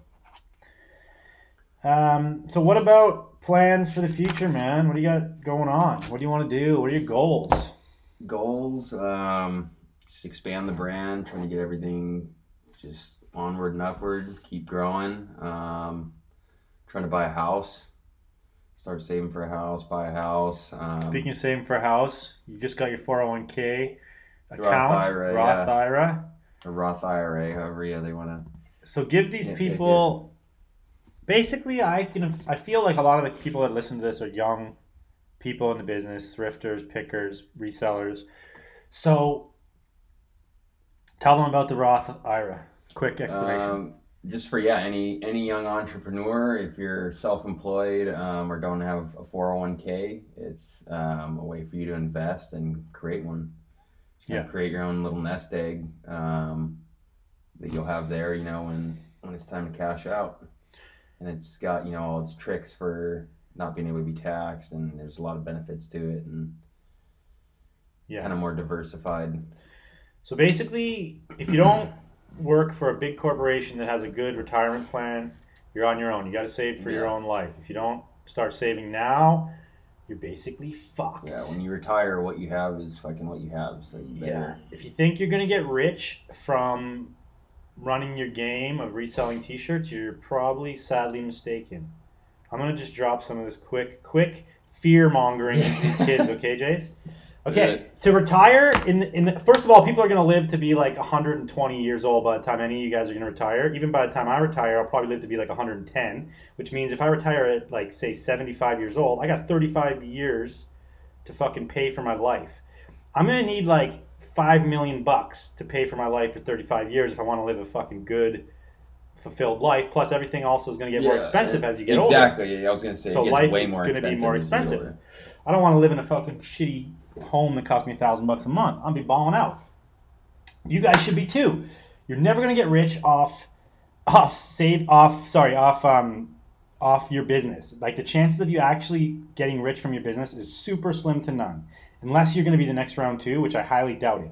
Um, so what about plans for the future, man? What do you got going on? What do you want to do? What are your goals? goals, um, just expand the brand, trying to get everything just onward and upward, keep growing. Um, trying to buy a house, start saving for a house, buy a house. Um, Speaking of saving for a house, you just got your 401k Roth account, IRA, Roth yeah. IRA. a Roth IRA, however yeah they want to. So give these yeah, people. Basically, I can. I feel like a lot of the people that listen to this are young people in the business, thrifters, pickers, resellers. So tell them about the Roth IRA. Quick explanation. Um, just for yeah, any any young entrepreneur, if you're self-employed um, or don't have a 401k, it's um, a way for you to invest and create one. Kinda Yeah. create your own little nest egg um, that you'll have there. You know, when when it's time to cash out, and it's got you know all its tricks for not being able to be taxed, and there's a lot of benefits to it, and yeah. kind of more diversified. So basically, if you don't work for a big corporation that has a good retirement plan, you're on your own. You got to save for your own life. If you don't start saving now, you're basically fucked. Yeah, when you retire, what you have is fucking what you have. So you better. Yeah. If you think you're going to get rich from running your game of reselling t-shirts, you're probably sadly mistaken. I'm going to just drop some of this quick quick fear mongering into these kids, okay, Jase? Okay, to retire in in the, first of all, people are going to live to be like 120 years old by the time any of you guys are going to retire. Even by the time I retire, I'll probably live to be like 110, which means if I retire at like say 75 years old, I got 35 years to fucking pay for my life. I'm going to need like 5 million bucks to pay for my life for 35 years if I want to live a fucking good fulfilled life. Plus everything also is going to get more expensive uh, as you get older. exactly, yeah, I was gonna say So it life way is more gonna be more as you get expensive. I don't want to live in a fucking shitty home that costs me a thousand bucks a month. I'll be balling out. You guys should be too. You're never gonna get rich off, off save off. Sorry, off um, off your business. Like the chances of you actually getting rich from your business is super slim to none, unless you're gonna be the next round two, which I highly doubt it.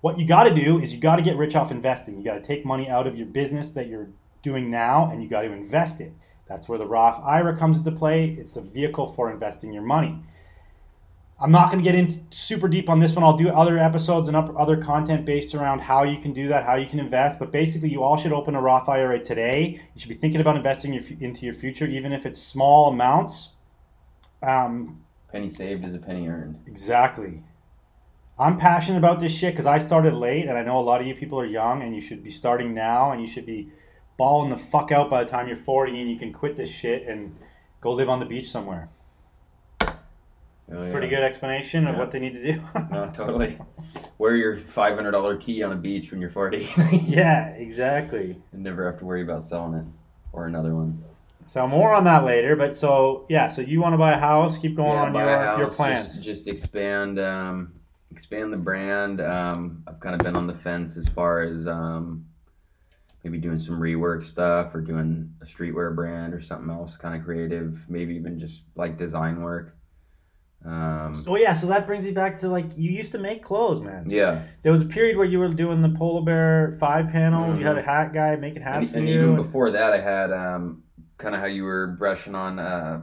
What you got to do is you got to get rich off investing. You got to take money out of your business that you're doing now, and you got to invest it. That's where the Roth IRA comes into play. It's the vehicle for investing your money. I'm not going to get into super deep on this one. I'll do other episodes and up- other content based around how you can do that, how you can invest. But basically, you all should open a Roth IRA today. You should be thinking about investing your, into your future, even if it's small amounts. Um, Penny saved is a penny earned. exactly. I'm passionate about this shit because I started late, and I know a lot of you people are young, and you should be starting now, and you should be balling the fuck out by the time you're 40, and you can quit this shit and go live on the beach somewhere. Oh, yeah. Pretty good explanation of Yeah. what they need to do. No, totally. Wear your five hundred dollar tee on a beach when you're forty, yeah, exactly. and never have to worry about selling it or another one. So more on that later. But so yeah, so you want to buy a house? Keep going on your house, your plans. Just, just expand, um, expand the brand. Um, I've kind of been on the fence as far as um, maybe doing some rework stuff or doing a streetwear brand or something else, kind of creative. Maybe even just like design work. Um, oh yeah, so that brings me back to like you used to make clothes, man. yeah, There was a period where you were doing the polar bear five panels. You had a hat guy making and, hats for and you. even and- before that, I had um, kind of how you were brushing on uh,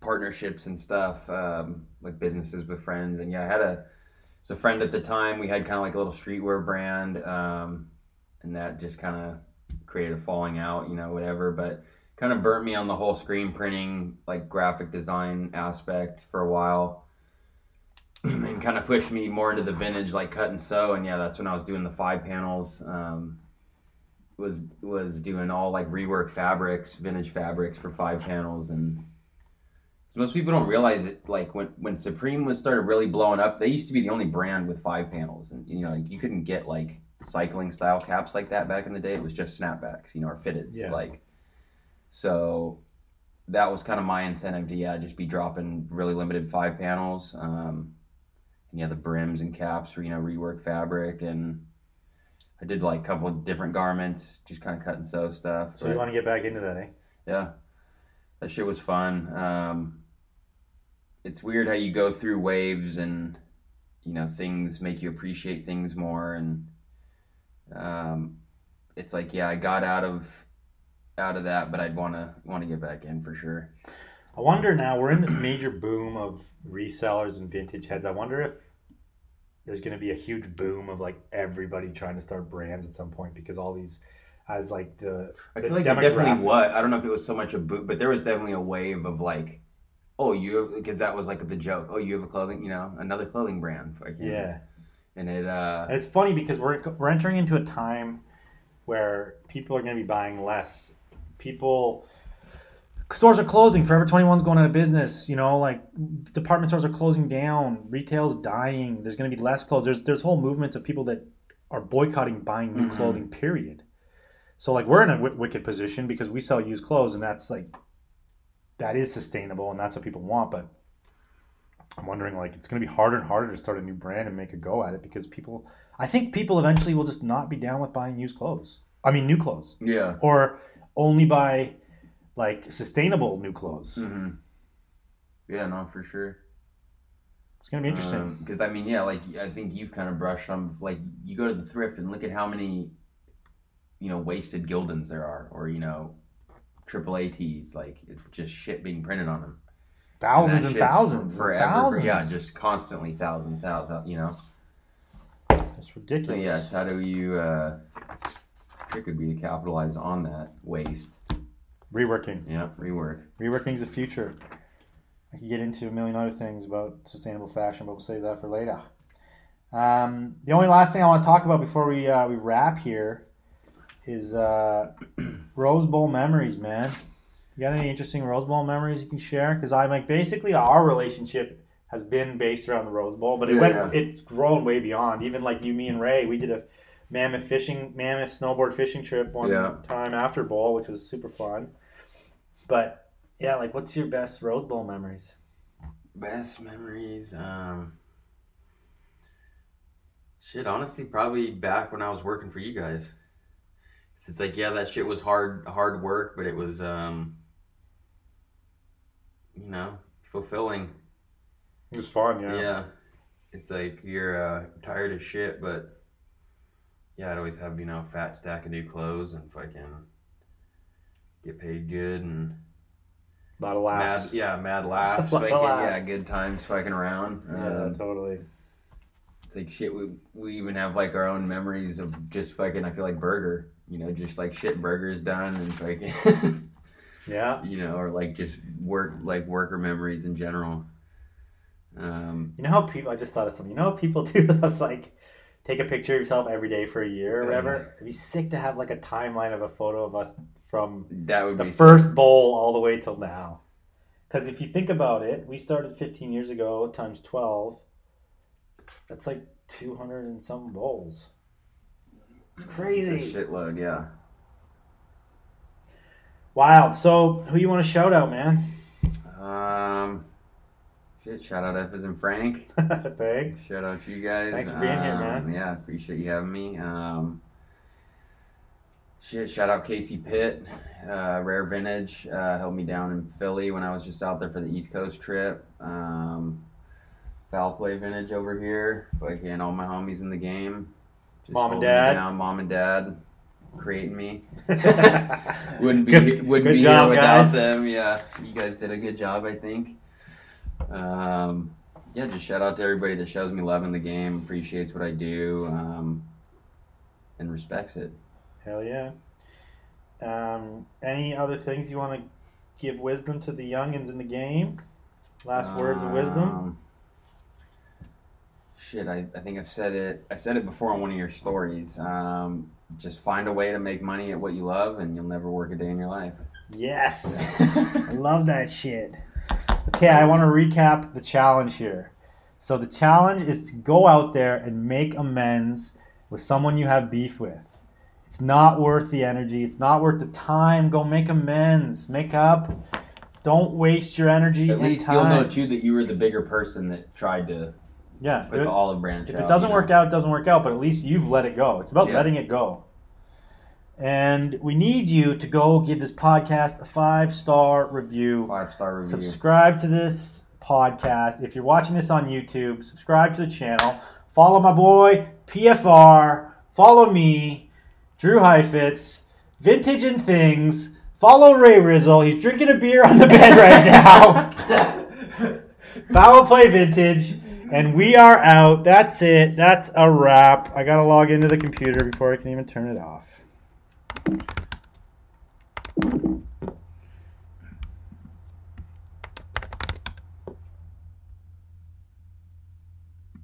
partnerships and stuff, um, like businesses with friends. And yeah, I had a, was a friend at the time. We had kind of like a little streetwear brand, um, and that just kind of created a falling out, you know, whatever. But kind of burnt me on the whole screen printing, like graphic design aspect for a while. and kind of pushed me more into the vintage, like cut and sew, and yeah, that's when I was doing the five panels. Um, was was doing all like rework fabrics, vintage fabrics for five panels, and most people don't realize it. Like when when Supreme was started really blowing up, they used to be the only brand with five panels, and you know, like you couldn't get like cycling style caps like that back in the day. It was just snapbacks, you know, or fitteds. Yeah. Like, so that was kind of my incentive to yeah, just be dropping really limited five panels. Um, and yeah, the brims and caps were you know rework fabric, and I did like a couple of different garments, just kind of cut and sew stuff. So you want to get back into that, eh? yeah, that shit was fun. Um, it's weird how you go through waves and you know things make you appreciate things more, and um, it's like yeah, I got out of out of that, but I'd want to want to get back in for sure. I wonder now, we're in this major boom of resellers and vintage heads. I wonder if there's going to be a huge boom of like everybody trying to start brands at some point because all these, as like the, I The feel like definitely was. I don't know if it was so much a boom, but there was definitely a wave of like, oh, you because that was like the joke. Oh, you have a clothing, you know, another clothing brand. Fucking- yeah. and it uh, And it's funny because we're, we're entering into a time where people are going to be buying less. People, stores are closing. Forever 21's going out of business. You know, like department stores are closing down. Retail's dying. There's going to be less clothes. There's there's whole movements of people that are boycotting buying new Mhm. clothing. Period. So like we're in a w- wicked position because we sell used clothes, and that's like that is sustainable, and that's what people want. But I'm wondering like it's going to be harder and harder to start a new brand and make a go at it because people. I think people eventually will just not be down with buying used clothes. I mean, new clothes, yeah. or only buy like sustainable new clothes. hmm Yeah, no, for sure. It's to be interesting. Because I mean, yeah, like I think you've kind of brushed on like you go to the thrift and look at how many, you know, wasted Gildans there are, or you know, triple ATs. Like it's just shit being printed on them. thousands that and thousands, for- and forever. thousands. Yeah, just constantly thousands, thousands. You know. it's ridiculous. So yeah, it's how do you? uh Trick would be to capitalize on that waste. reworking. Yeah, rework. Reworking is the future. I could get into a million other things about sustainable fashion, but we'll save that for later. Um, the only last thing I want to talk about before we uh, we wrap here is uh, Rose Bowl memories, man. You got any interesting Rose Bowl memories you can share? Because I'm like basically our relationship has been based around the Rose Bowl, but it Yeah, went yeah. it's grown way beyond. Even like you, me, and Ray, we did a mammoth fishing, mammoth snowboard fishing trip one Yeah. time after bowl, which was super fun. But yeah, like what's your best Rose Bowl memories? Best memories. Um, shit, honestly, probably back when I was working for you guys. It's like, yeah, that shit was hard, hard work, but it was, um, you know, fulfilling. It was fun, yeah. Yeah. It's like you're uh, tired of shit, but yeah, I'd always have, you know, a fat stack of new clothes and fucking get paid good and A lot of laughs. mad, yeah, mad laughs. Fucking, yeah, good times fucking around. Yeah, Um, totally. It's like shit. We we even have like our own memories of just fucking. I feel like burger. You know, just like shit burgers done and fucking. Yeah. you know, or like just work like worker memories in general. Um, You know how people? I just thought of something. You know how people do those like take a picture of yourself every day for a year or whatever. Mm. It'd be sick to have like a timeline of a photo of us from that would the be first bowl all the way till now. Because if you think about it, we started 15 years ago times 12. That's like 200 and some bowls. It's It's a crazy. shitload. Yeah. Wild. So, who you want to shout out, man? Um, shit. Shout out F in Frank. Thanks. Shout out to you guys. Thanks for being here, man. Um, Yeah, appreciate you having me. Um, shit, shout out Casey Pitt, uh, Rare Vintage, uh, held me down in Philly when I was just out there for the East Coast trip. Um, Foul Play Vintage over here, Again, all my homies in the game. Just Mom and dad. down, mom and dad, creating me. wouldn't be Good- wouldn't good be job, here without guys. them. Yeah, you guys did a good job, I think. Um, yeah, just shout out to everybody that shows me love in the game, appreciates what I do, um, and respects it. Hell yeah. Um, any other things you want to give wisdom to the youngins in the game? Last words of wisdom? Um, Shit, I, I think I've said it. I said it before on one of your stories. Um, just find a way to make money at what you love, and you'll never work a day in your life. Yes. I love that shit. Okay, I want to recap the challenge here. So the challenge is to go out there and make amends with someone you have beef with. It's not worth the energy. It's not worth the time. Go make amends. Make up. Don't waste your energy At least time. you'll know too that you were the bigger person that tried to yeah. put If, the olive branch if out. it doesn't you know? work out, it doesn't work out. But at least you've let it go. It's about Yeah. letting it go. And we need you to go give this podcast a five star review. five star review. Subscribe to this podcast. If you're watching this on YouTube, subscribe to the channel. Follow my boy PFR. Follow me, Drew Heifetz, Vintage and Things. Follow Ray Rizzle. He's drinking a beer on the bed right now. Foul Play Vintage. And we are out. That's it. That's a wrap. I got to log into the computer before I can even turn it off. Thank you.